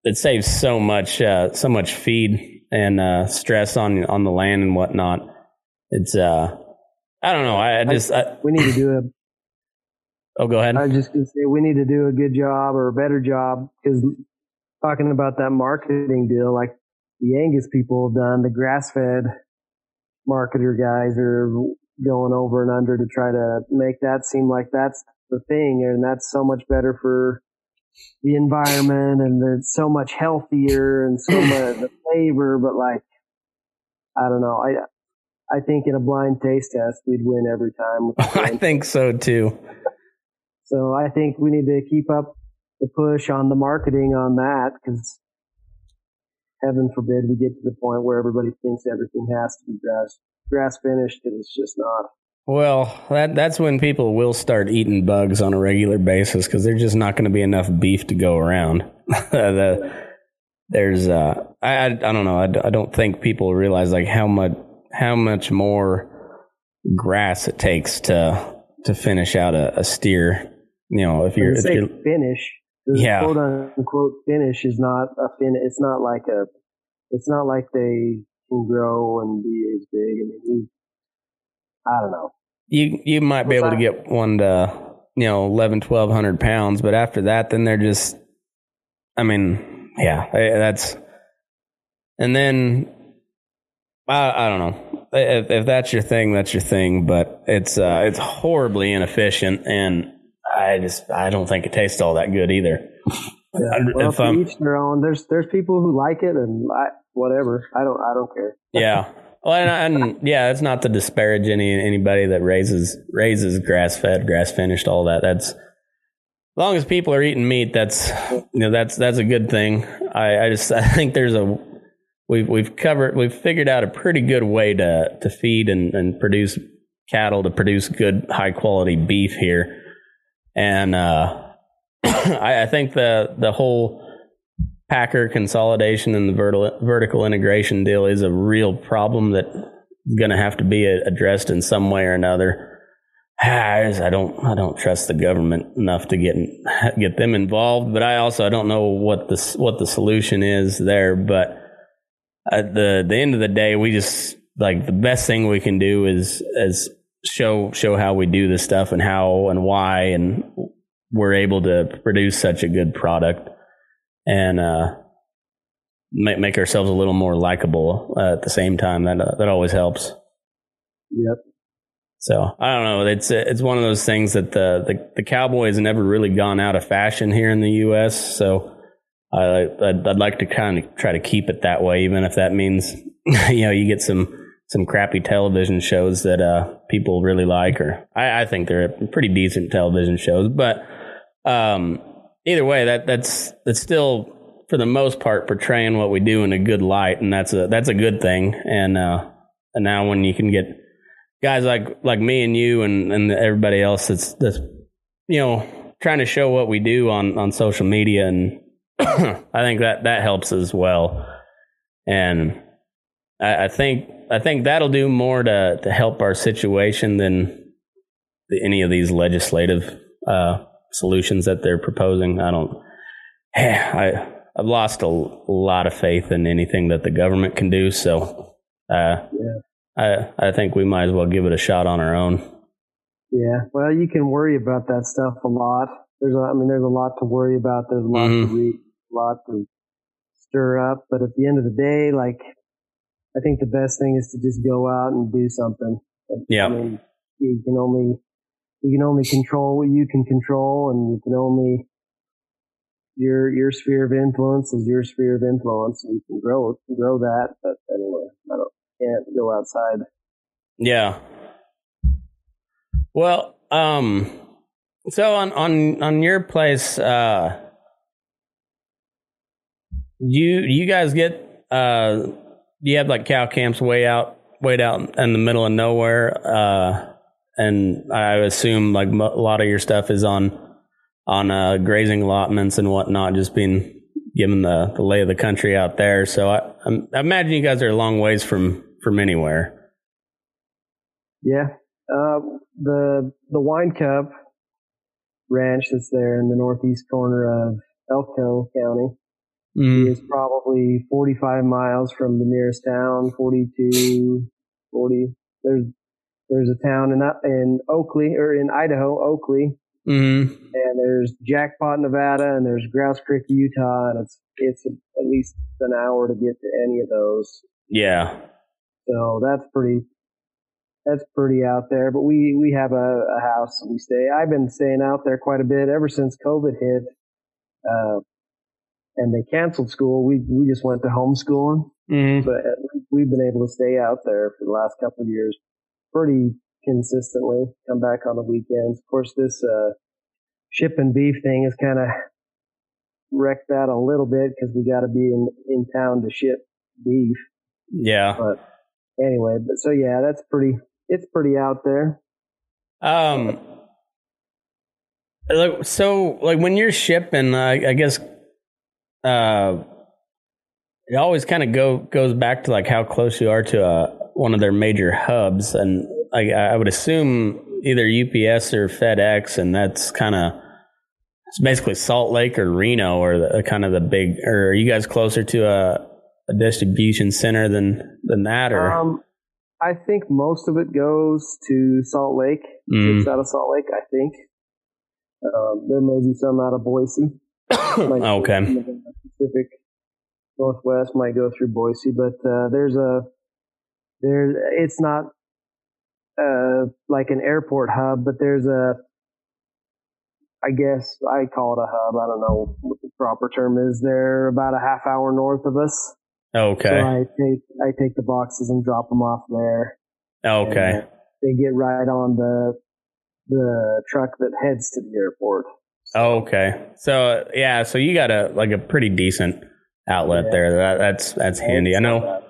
it saves so much uh so much feed and uh, stress on on the land and whatnot. It's uh, I don't know. I, I just I, we need to do a. Oh, go ahead. I was just gonna say we need to do a good job or a better job because talking about that marketing deal, like the Angus people have done, the grass fed marketer guys are going over and under to try to make that seem like that's the thing, and that's so much better for the environment and it's so much healthier and so much the flavor, but like I don't know. I I think in a blind taste test we'd win every time. I think so too. So I think we need to keep up the push on the marketing on that because heaven forbid we get to the point where everybody thinks everything has to be grass grass finished and it's just not. Well, that that's when people will start eating bugs on a regular basis because there's just not going to be enough beef to go around. the, there's, uh, I, I don't know. I, I don't think people realize like how much how much more grass it takes to to finish out a, a steer. You know, if you're, if you're finish, the Yeah. quote unquote finish is not a fin. It's not like a. It's not like they can grow and be as big. I mean, you. I don't know. You you might be able to get one to you know 11 1200 pounds but after that then they're just i mean yeah eh, that's and then i, I don't know if, if that's your thing that's your thing but it's uh it's horribly inefficient and i just i don't think it tastes all that good either Yeah. Well, if each their own. There's there's people who like it and I, whatever. I don't I don't care. yeah well and, and yeah it's not to disparage any anybody that raises raises grass fed grass finished all that. That's as long as people are eating meat that's you know that's that's a good thing. I i just i think there's a we've we've covered we've figured out a pretty good way to to feed and and produce cattle to produce good high quality beef here. And uh I, I think the the whole packer consolidation and the vertical vertical integration deal is a real problem that's going to have to be addressed in some way or another. Ah, I don't I don't trust the government enough to get get them involved, but I also I don't know what the what the solution is there. But at the the end of the day, we just like the best thing we can do is is show show how we do this stuff and how and why and we're able to produce such a good product and uh, make make ourselves a little more likable uh, at the same time. That uh, that always helps. Yep. So I don't know. It's it's one of those things that the the, the Cowboys never really gone out of fashion here in the U.S. So I I'd, I'd like to kind of try to keep it that way, even if that means you know you get some some crappy television shows that uh, people really like, or I, I think they're pretty decent television shows. But um, either way, that that's that's still for the most part portraying what we do in a good light, and that's a that's a good thing. And uh, and now when you can get guys like like me and you and and everybody else that's that's you know trying to show what we do on on social media, and I think that that helps as well. And I, I think I think that'll do more to to help our situation than any of these legislative uh, solutions that they're proposing. I don't. I I've lost a, lot of faith in anything that the government can do. So, uh, Yeah. I I think we might as well give it a shot on our own. Yeah. Well, you can worry about that stuff a lot. There's a, I mean, there's a lot to worry about. There's a lot Mhm. to read, a lot to stir up. But at the end of the day, like I think the best thing is to just go out and do something. Yeah. I mean, you can only you can only control what you can control, and you can only your your sphere of influence is your sphere of influence. And you can grow grow that, but anyway, I don't can't go outside. Yeah. Well, um, so on on on your place, uh, you you guys get uh, you have like cow camps way out way out in the middle of nowhere, uh, and I assume like mo- a lot of your stuff is on on uh, grazing allotments and whatnot, just being given the, the lay of the country out there. So I, I'm- I imagine you guys are a long ways from from anywhere. Yeah. Uh, the the Wine Cup ranch that's there in the northeast corner of Elko County Mm. is probably 45 miles from the nearest town, 42, 40. There's there's a town in in Oakley or in Idaho, Oakley, Mm. and there's Jackpot, Nevada, and there's Grouse Creek, Utah, and it's it's at least an hour to get to any of those. Yeah. So that's pretty that's pretty out there. But we we have a, a house we stay. I've been staying out there quite a bit ever since COVID hit. Uh, and they canceled school. We we just went to homeschooling, Mm. but we've been able to stay out there for the last couple of years pretty consistently. Come back on the weekends. Of course, this uh, and beef thing has kind of wrecked that a little bit because we got to be in in town to ship beef. Yeah. But anyway, but so yeah, that's pretty. It's pretty out there. Um. Like so, like when you're shipping, uh, I guess, uh, it always kind of go goes back to like how close you are to uh, one of their major hubs, and I, I would assume either UPS or FedEx, and that's kind of it's basically Salt Lake or Reno, or the, kind of the big. Or are you guys closer to a, a distribution center than than that, or? Um, I think most of it goes to Salt Lake. Mm. Ships out of Salt Lake, I think. Um, there may be some out of Boise. Okay. Pacific Northwest might go through Boise, but uh, there's a there. It's not uh, like an airport hub, but there's a. I guess I call it a hub. I don't know what the proper term is. They're about a half hour north of us. Okay. So I take I take the boxes and drop them off there. okay. They get right on the the truck that heads to the airport. Okay. So yeah, so you got a like a pretty decent outlet Yeah. there. That, that's that's handy. I know.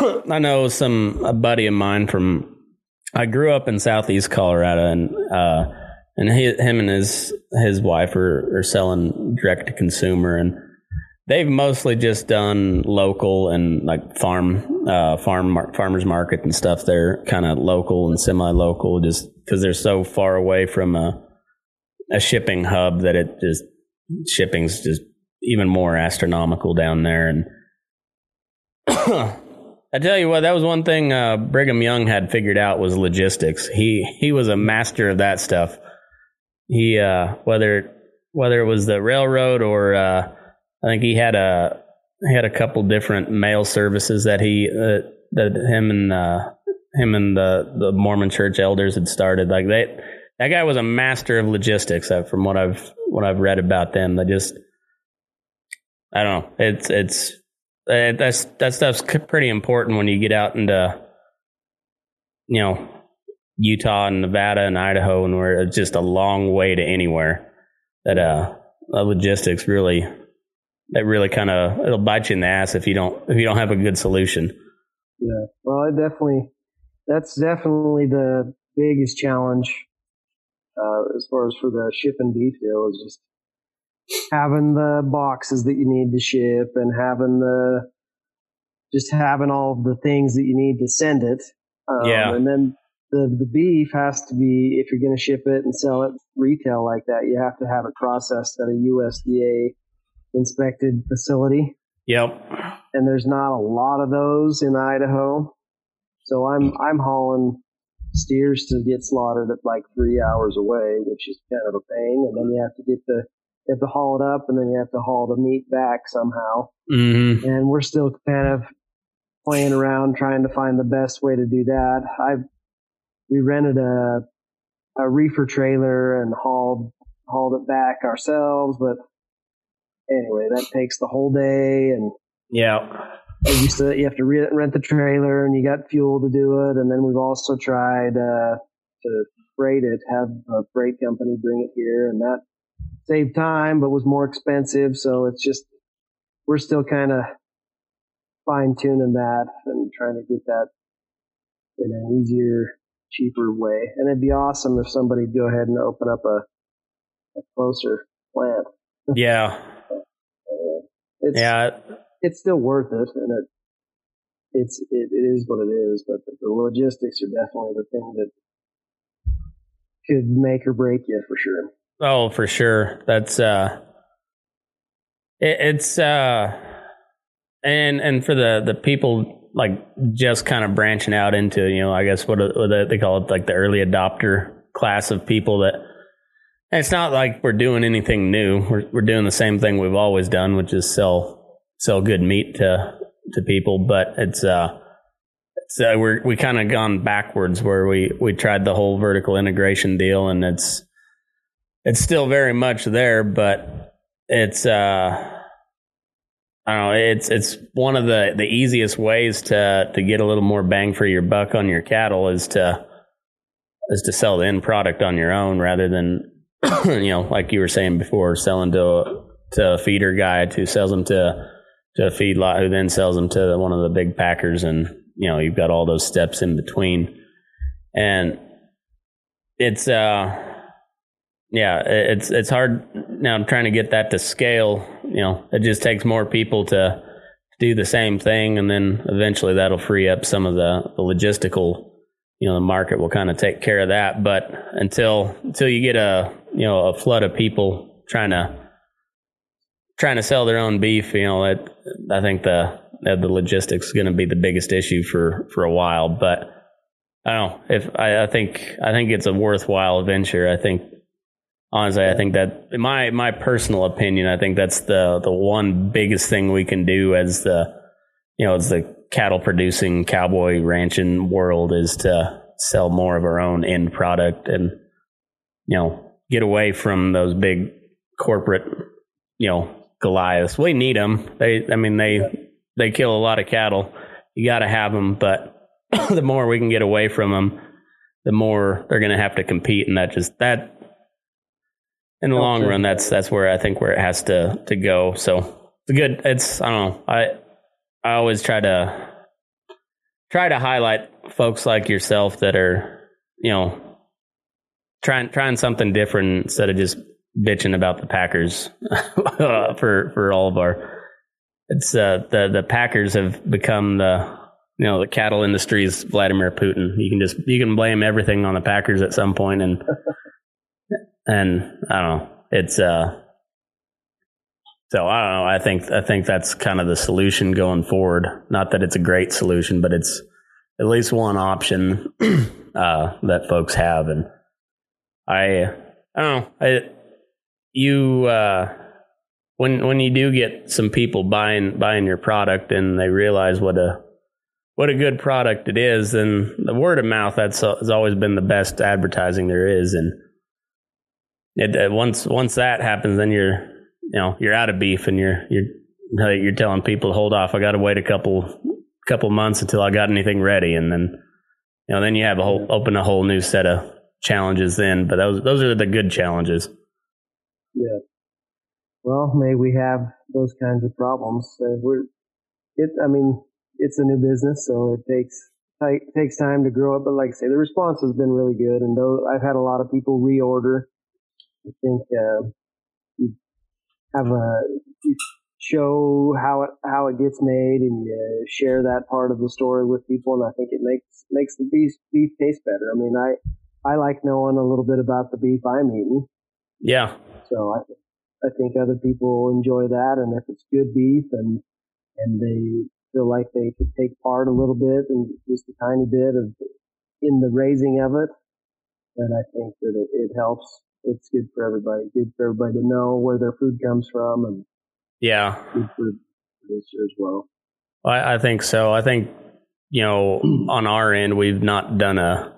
I know some a buddy of mine from. I grew up in southeast Colorado, and uh, and he, him and his his wife are, are selling direct to consumer, and they've mostly just done local and like farm uh, farm mar- farmers market and stuff. They're kind of local and semi local, just because they're so far away from a a shipping hub that it just shipping's just even more astronomical down there and I tell you what, that was one thing uh, Brigham Young had figured out was logistics. He he was a master of that stuff. He uh, whether whether it was the railroad or uh, I think he had a he had a couple different mail services that he uh, that him and uh, him and the the Mormon church elders had started. Like they that guy was a master of logistics. Uh, from what I've what I've read about them, they just I don't know. It's it's uh, that's that stuff's pretty important when you get out into you know Utah and Nevada and Idaho, and where it's just a long way to anywhere. That uh, uh logistics really that really kind of it'll bite you in the ass if you don't if you don't have a good solution. Yeah. Well, it definitely that's definitely the biggest challenge uh, as far as for the shipping beef is just having the boxes that you need to ship and having the just having all of the things that you need to send it. Um, Yeah. And then the the beef has to be if you're going to ship it and sell it retail like that, you have to have it processed at a USDA inspected facility Yep. and there's not a lot of those in Idaho. So I'm I'm hauling steers to get slaughtered at like three hours away, which is kind of a pain. And then you have to get the you have to haul it up, and then you have to haul the meat back somehow. hmm And we're still kind of playing around trying to find the best way to do that. I we rented a a reefer trailer and hauled hauled it back ourselves, but anyway, that takes the whole day and Yeah. you still you have to re- rent the trailer and you got fuel to do it and then we've also tried uh, to freight it have a freight company bring it here and that saved time but was more expensive so it's just we're still kind of fine tuning that and trying to get that in an easier cheaper way and it'd be awesome if somebody'd go ahead and open up a, a closer plant Yeah. it's, Yeah. it's still worth it, and it it's it, it is what it is. But the, the logistics are definitely the thing that could make or break you for sure. Oh, for sure. That's uh it, it's uh and and for the the people like just kind of branching out into, you know, I guess what, what they call it like the early adopter class of people that it's not like we're doing anything new. We're we're doing the same thing we've always done, which is sell sell good meat to to people, but it's uh it's, uh, we're we kind of gone backwards where we we tried the whole vertical integration deal and it's it's still very much there, but it's uh I don't know, it's it's one of the the easiest ways to to get a little more bang for your buck on your cattle is to is to sell the end product on your own rather than you know, like you were saying before, selling to a, to a feeder guy who sells them to to a feedlot who then sells them to one of the big packers and you know, you've got all those steps in between. And it's uh yeah, it's it's hard now I'm trying to get that to scale, you know, it just takes more people to do the same thing and then eventually that'll free up some of the, the logistical you know the market will kind of take care of that. But until until you get a you know a flood of people trying to trying to sell their own beef you know it, i think the the logistics is going to be the biggest issue for for a while. But i don't know if I, I think i think it's a worthwhile venture. I think honestly i think that in my my personal opinion i think that's the the one biggest thing we can do as the you know as the cattle producing cowboy ranching world is to sell more of our own end product and you know get away from those big corporate you know goliaths. We need them they i mean they they kill a lot of cattle. You got to have them but the more we can get away from them the more they're going to have to compete and that just that in the long run that's that's where i think where it has to to go so it's good it's i don't know i I always try to try to highlight folks like yourself that are, you know, trying trying something different instead of just bitching about the Packers for for all of our. It's uh, the the Packers have become the you know the cattle industry's Vladimir Putin. You can just you can blame everything on the Packers at some point, and and I don't know. It's uh so I don't know. I think I think that's kind of the solution going forward. Not that it's a great solution, but it's at least one option uh, that folks have. And I I don't know. I you uh, when when you do get some people buying buying your product and they realize what a what a good product it is, then the word of mouth that's has always been the best advertising there is. And it, uh, once once that happens, then you're you know you're out of beef and you're you're you're telling people to hold off. I got to wait a couple couple months until I got anything ready, and then you know then you have a whole open a whole new set of challenges. Then, but those those are the good challenges. Yeah. Well, may we have those kinds of problems. Uh, we're it. I mean, it's a new business, so it takes it takes time to grow it. But like I say, the response has been really good, and though I've had a lot of people reorder. I think uh, you have a you show how it how it gets made, and you share that part of the story with people, and I think it makes makes the beef beef taste better. I mean, I I like knowing a little bit about the beef I'm eating. Yeah. So I I think other people enjoy that, and if it's good beef and and they feel like they could take part a little bit and just a tiny bit of in the raising of it, then I think that it, it helps. It's good for everybody. Good for everybody to know where their food comes from, and Yeah. good for producer as well. I, I think so. I think you know on our end we've not done a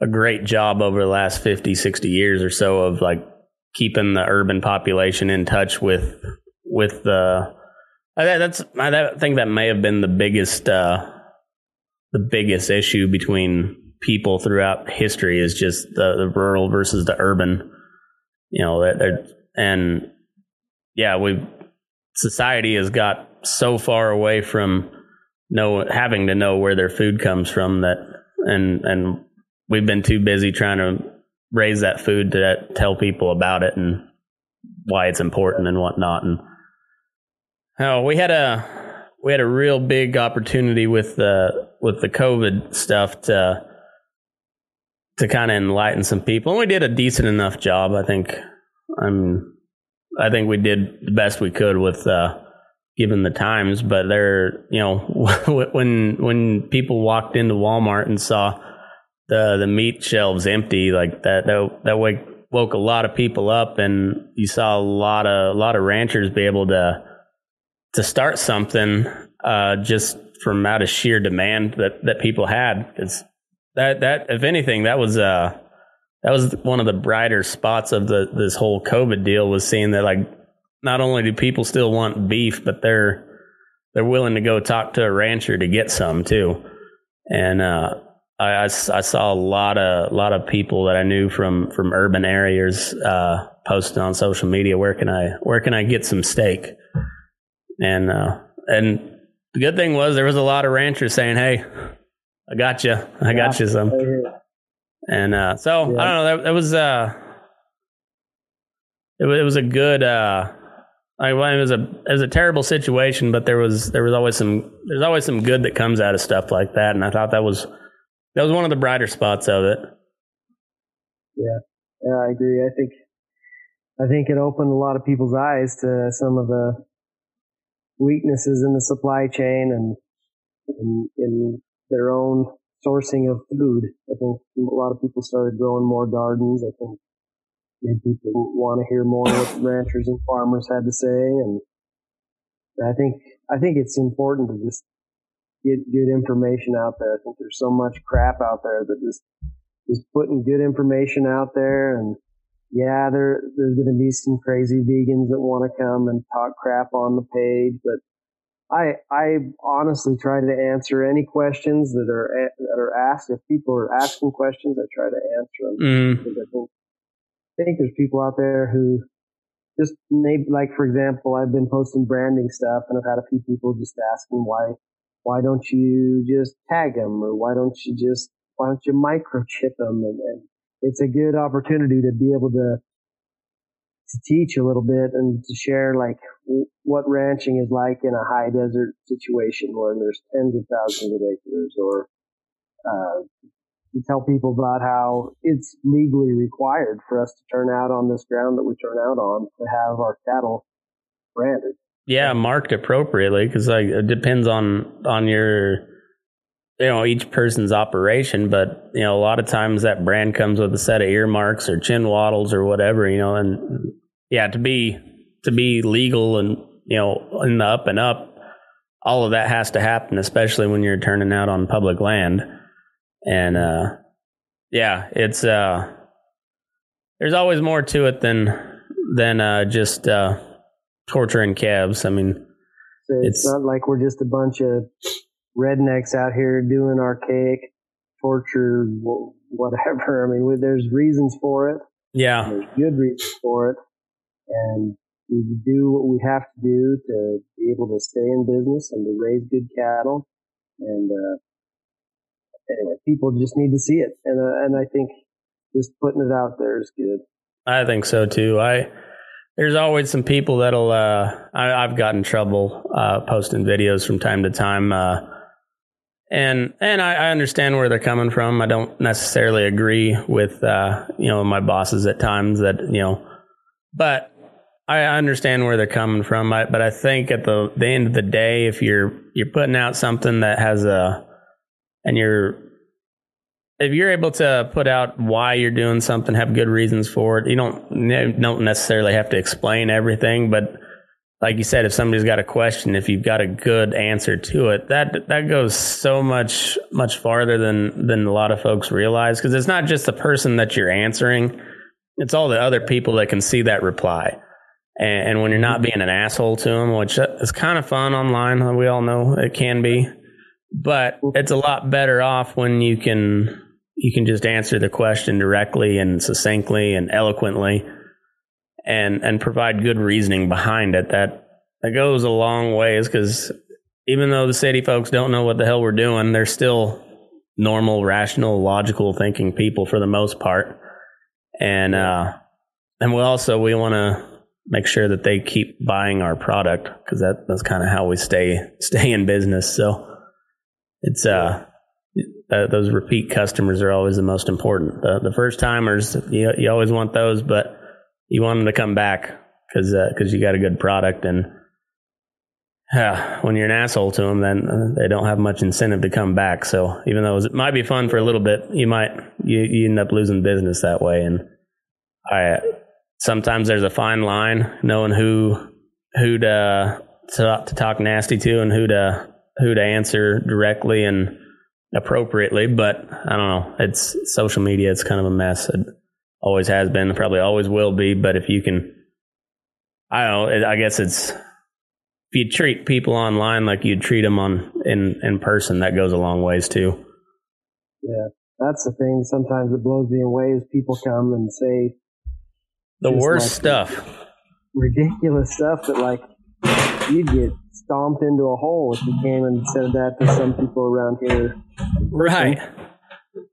a great job over the last 50, 60 years or so of like keeping the urban population in touch with with the. I, that's I think that may have been the biggest uh, the biggest issue between people throughout history is just the, the rural versus the urban. You know, that and yeah, we society has got so far away from know having to know where their food comes from that and and we've been too busy trying to raise that food to tell people about it and why it's important and whatnot. And oh, we had a we had a real big opportunity with the with the COVID stuff to to kind of enlighten some people, and we did a decent enough job. I think. I'm. I think we did the best we could with uh, given the times, but there, you know, when when people walked into Walmart and saw the the meat shelves empty like that that that wake, woke a lot of people up and you saw a lot of a lot of ranchers be able to to start something uh, just from out of sheer demand that that people had because that that if anything that was uh that was one of the brighter spots of the this whole covid deal was seeing that like not only do people still want beef but they're they're willing to go talk to a rancher to get some too and uh I, I, saw a lot of lot of people that I knew from from urban areas uh, posting on social media. Where can I where can I get some steak? And uh, and the good thing was there was a lot of ranchers saying, "Hey, I got you, I got you some." And uh, so yeah. I don't know. That, that was uh, it, it was a good. Uh, I, it was a it was a terrible situation, but there was there was always some there's always some good that comes out of stuff like that, and I thought that was that was one of the brighter spots of it. Yeah, yeah, I agree. I think I think it opened a lot of people's eyes to some of the weaknesses in the supply chain and in, in their own sourcing of food. I think a lot of people started growing more gardens. I think people want to hear more what ranchers and farmers had to say, and I think I think it's important to just get good information out there. I think there's so much crap out there that just just putting good information out there and yeah, there there's going to be some crazy vegans that want to come and talk crap on the page, but I I honestly try to answer any questions that are that are asked. If people are asking questions, I try to answer them mm. because I think I think there's people out there who just maybe like for example, I've been posting branding stuff, and I've had a few people just asking why why don't you just tag them or why don't you just why don't you microchip them and, and it's a good opportunity to be able to to teach a little bit and to share like what ranching is like in a high desert situation where there's tens of thousands of acres or uh, tell people about how it's legally required for us to turn out on this ground that we turn out on to have our cattle branded. Yeah, marked appropriately because like it depends on on your you know each person's operation, but you know a lot of times that brand comes with a set of earmarks or chin wattles or whatever, you know, and yeah, to be to be legal and you know in the up and up, all of that has to happen, especially when you're turning out on public land, and uh, yeah, it's uh, there's always more to it than than uh, just uh, torturing calves. I mean, so it's, it's, not like we're just a bunch of rednecks out here doing archaic torture, whatever. I mean, there's reasons for it. Yeah. There's good reasons for it. And we do what we have to do to be able to stay in business and to raise good cattle. And, uh, anyway, people just need to see it. And, uh, and I think just putting it out there is good. I think so too. I, there's always some people that'll. Uh, I, have gotten trouble uh, posting videos from time to time, uh, and and I, I, understand where they're coming from. I don't necessarily agree with uh, you know my bosses at times that you know, but I understand where they're coming from. But I think at the the end of the day, if you're you're putting out something that has a and you're if you're able to put out why you're doing something, have good reasons for it, you don't don't necessarily have to explain everything, but like you said, if somebody's got a question, if you've got a good answer to it, that that goes so much much farther than than a lot of folks realize because it's not just the person that you're answering; it's all the other people that can see that reply. And, and when you're not being an asshole to them, which is kind of fun online, we all know it can be, but it's a lot better off when you can you can just answer the question directly and succinctly and eloquently and and provide good reasoning behind it. That that goes a long ways because even though the city folks don't know what the hell we're doing they're still normal rational logical thinking people for the most part. And uh and we also we want to make sure that they keep buying our product because that, that's kind of how we stay stay in business. So it's uh uh, those repeat customers are always the most important. The, the first timers, you, you always want those, but you want them to come back because because uh, you got a good product and uh, when you're an asshole to them then uh, they don't have much incentive to come back. So even though it might be fun for a little bit you might you, you end up losing business that way. And I sometimes there's a fine line knowing who who to to, to talk nasty to and who to who to answer directly and appropriately but I don't know it's social media it's kind of a mess it, always has been, probably always will be. But if you can, I don't know, I guess it's if you treat people online like you'd treat them on in in person, that goes a long ways too. Yeah, that's the thing. Sometimes it blows me away as people come and say the worst like stuff, ridiculous stuff that like you'd get stomped into a hole if you came and said that to some people around here. Right.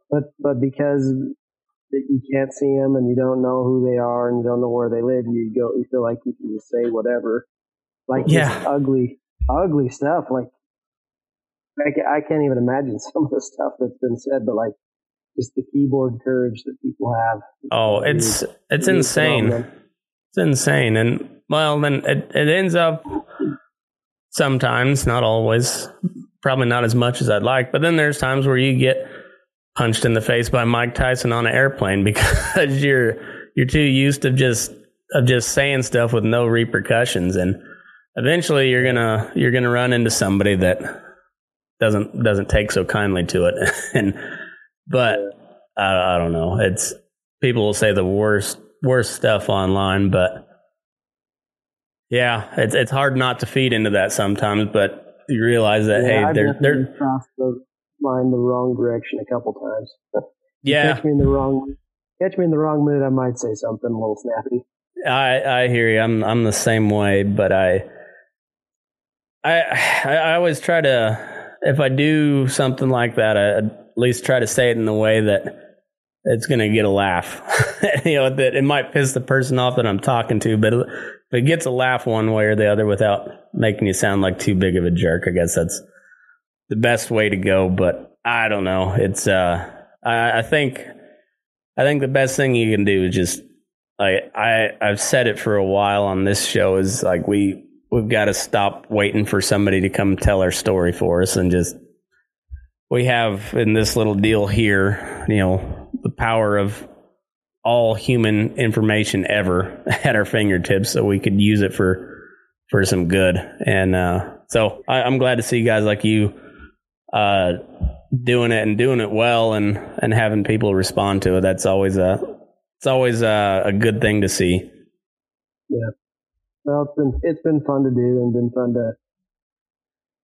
But but because that you can't see them and you don't know who they are and you don't know where they live, you go, you feel like you can just say whatever. Like yeah. ugly, ugly stuff. Like I, I can't even imagine some of the stuff that's been said, but like just the keyboard courage that people have. Oh, it's it's insane. It's insane, and well, then it it ends up sometimes, not always, probably not as much as I'd like, but then there's times where you get punched in the face by Mike Tyson on an airplane because you're you're too used to just of just saying stuff with no repercussions and eventually you're gonna you're gonna run into somebody that doesn't doesn't take so kindly to it and but I, I don't know it's people will say the worst worst stuff online but yeah it's it's hard not to feed into that sometimes but you realize that yeah, hey they're they're line the wrong direction a couple times. yeah. Catch me in the wrong catch me in the wrong mood, I might say something a little snappy. I I hear you. I'm I'm the same way, but I I I always try to if I do something like that, I at least try to say it in a way that it's going to get a laugh. you know, that it might piss the person off that I'm talking to, but if it gets a laugh one way or the other without making you sound like too big of a jerk, I guess that's the best way to go, but I don't know. It's uh, I, I think I think the best thing you can do is just like I I've said it for a while on this show is like we we've got to stop waiting for somebody to come tell our story for us and just we have in this little deal here, you know, the power of all human information ever at our fingertips, so we could use it for for some good. And uh, so I, I'm glad to see guys like you uh, doing it and doing it well and and having people respond to it. That's always a it's always a, a good thing to see. Yeah, well, it's been it's been fun to do and been fun to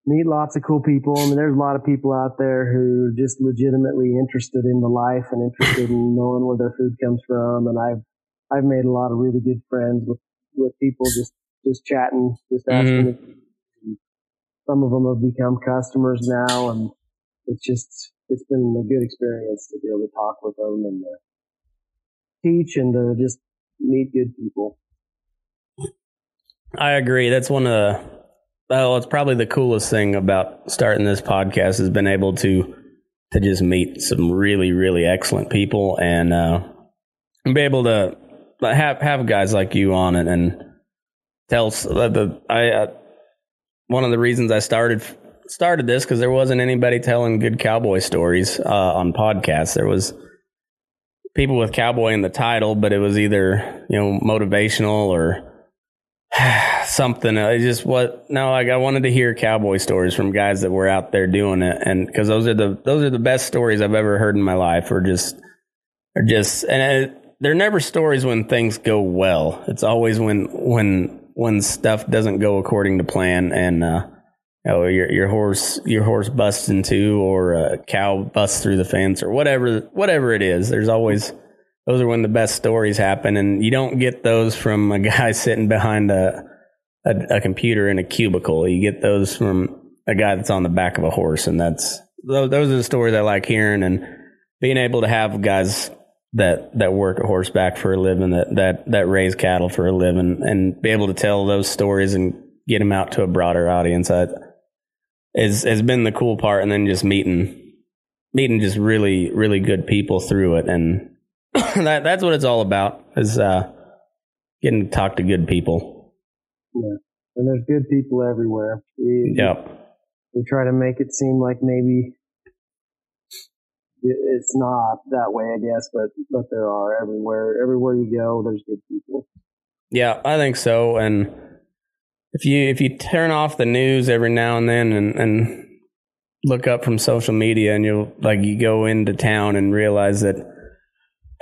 meet lots of cool people. I mean, there's a lot of people out there who are just legitimately interested in the life and interested in knowing where their food comes from. And I've I've made a lot of really good friends with with people just just chatting, just asking mm-hmm some of them have become customers now, and it's just it's been a good experience to be able to talk with them and to teach and to just meet good people. I agree. That's one of the well, it's probably the coolest thing about starting this podcast has been able to to just meet some really really excellent people and uh, be able to have have guys like you on it and tell the I. Uh, one of the reasons I started started this because there wasn't anybody telling good cowboy stories uh, on podcasts. There was people with cowboy in the title, but it was either you know motivational or something. I just what no, like I wanted to hear cowboy stories from guys that were out there doing it, and because those are the those are the best stories I've ever heard in my life. Or just or just and it, they're never stories when things go well. It's always when when when stuff doesn't go according to plan and. uh oh, your your horse your horse busts into or a cow busts through the fence or whatever whatever it is. There's always those are when the best stories happen, and you don't get those from a guy sitting behind a a, a computer in a cubicle. You get those from a guy that's on the back of a horse, and that's those, those are the stories I like hearing and being able to have guys that that work horseback for a living that that that raise cattle for a living and be able to tell those stories and get them out to a broader audience. I, is has been the cool part, and then just meeting meeting just really really good people through it, and that that's what it's all about is uh, getting to talk to good people. Yeah, and there's good people everywhere. We, Yep. we try to make it seem like maybe it's not that way, I guess, but but there are everywhere. Everywhere you go, there's good people. Yeah, I think so. And if you if you turn off the news every now and then and, and look up from social media and you'll like you go into town and realize that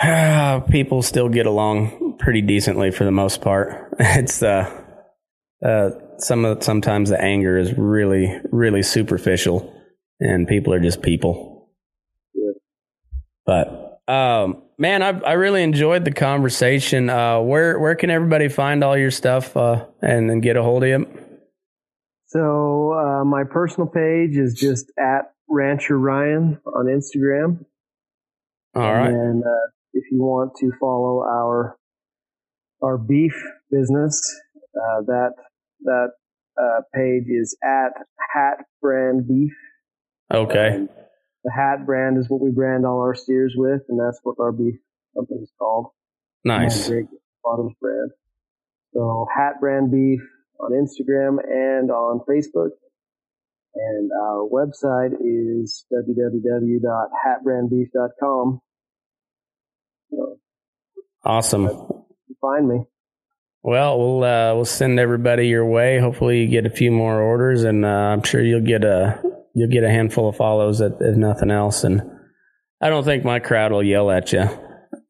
people still get along pretty decently for the most part. It's uh uh some of sometimes the anger is really really superficial and people are just people. Yeah. But um, man, I I really enjoyed the conversation. Uh, where where can everybody find all your stuff uh, and and get a hold of you? So uh, my personal page is just at Rancher Ryan on Instagram. All right, And uh, if you want to follow our our beef business, uh, that that uh, page is at Hat Brand Beef. okay, And the Hat brand is what we brand all our steers with, and that's what our beef company is called. nice. Bottoms brand. So Hat Brand Beef on Instagram and on Facebook. And our website is www.hatbrandbeef.com. So Awesome. find me. Well, we'll uh, we'll send everybody your way. Hopefully, you get a few more orders, and uh, I'm sure you'll get a you'll get a handful of follows, if, if nothing else. And I don't think my crowd will yell at you.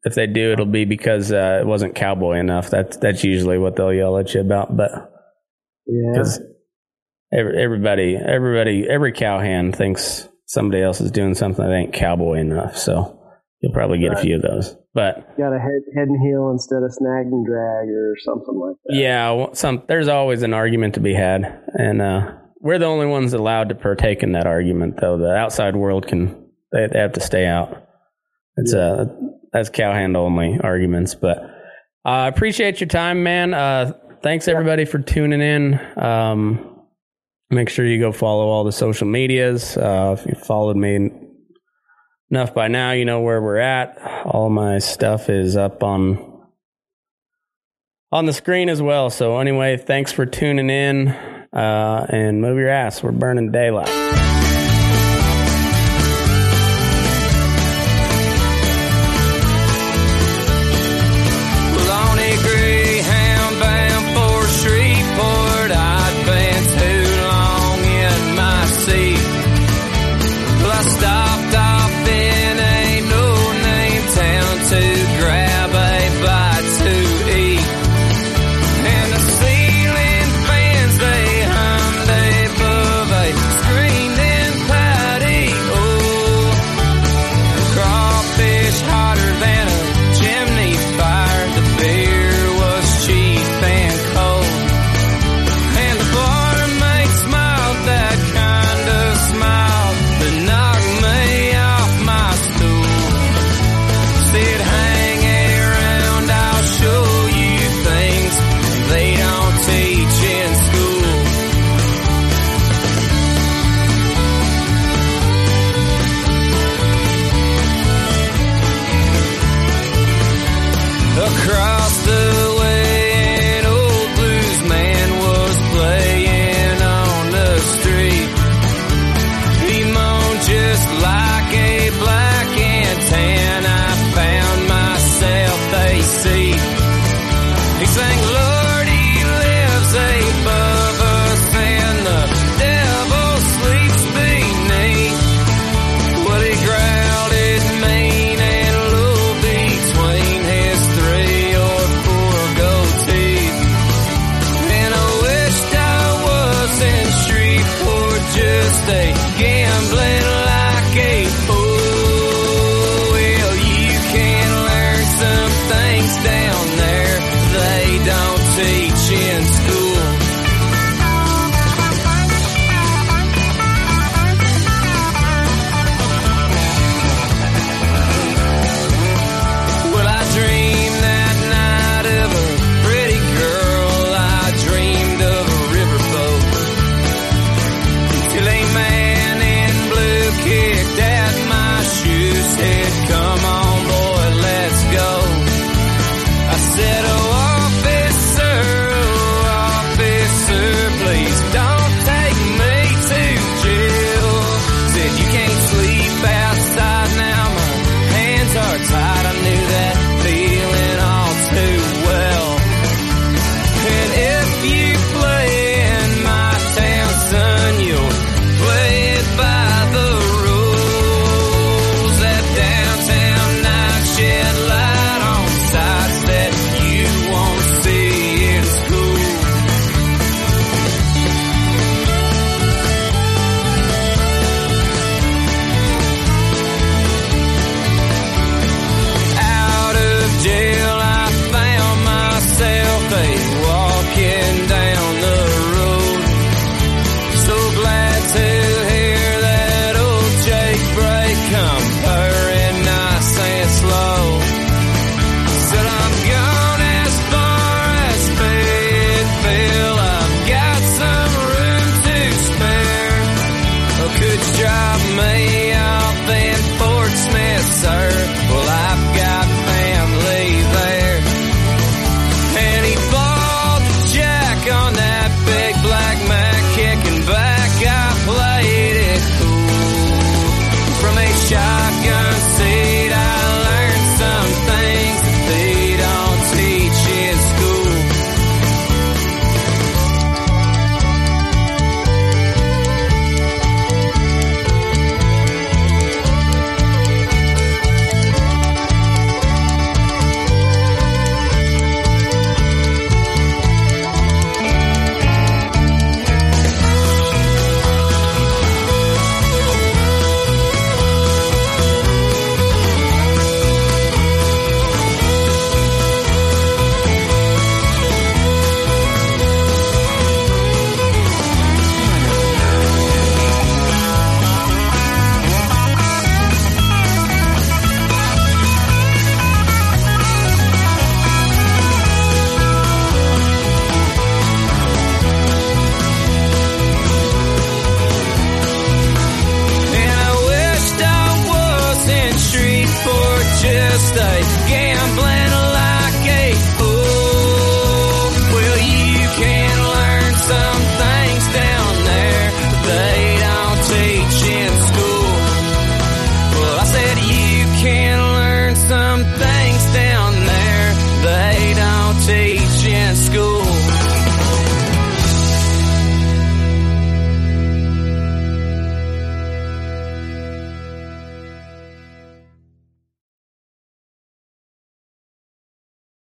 If they do, it'll be because uh, it wasn't cowboy enough. That's that's usually what they'll yell at you about. But Yeah. every, everybody, everybody, every cowhand thinks somebody else is doing something that ain't cowboy enough. So you'll probably get a few of those. But Got a head, head and heel instead of snag and drag or something like that. yeah, some there's always an argument to be had, and uh, we're the only ones allowed to partake in that argument. Though the outside world can they, they have to stay out. It's uh that's cowhand only arguments. But uh, I appreciate your time, man. Uh, thanks everybody for tuning in. Um, make sure you go follow all the social medias. Uh, if you followed me enough by now, you know where we're at. All my stuff is up on on the screen as well. So anyway, thanks for tuning in. Uh, and move your ass. We're burning daylight.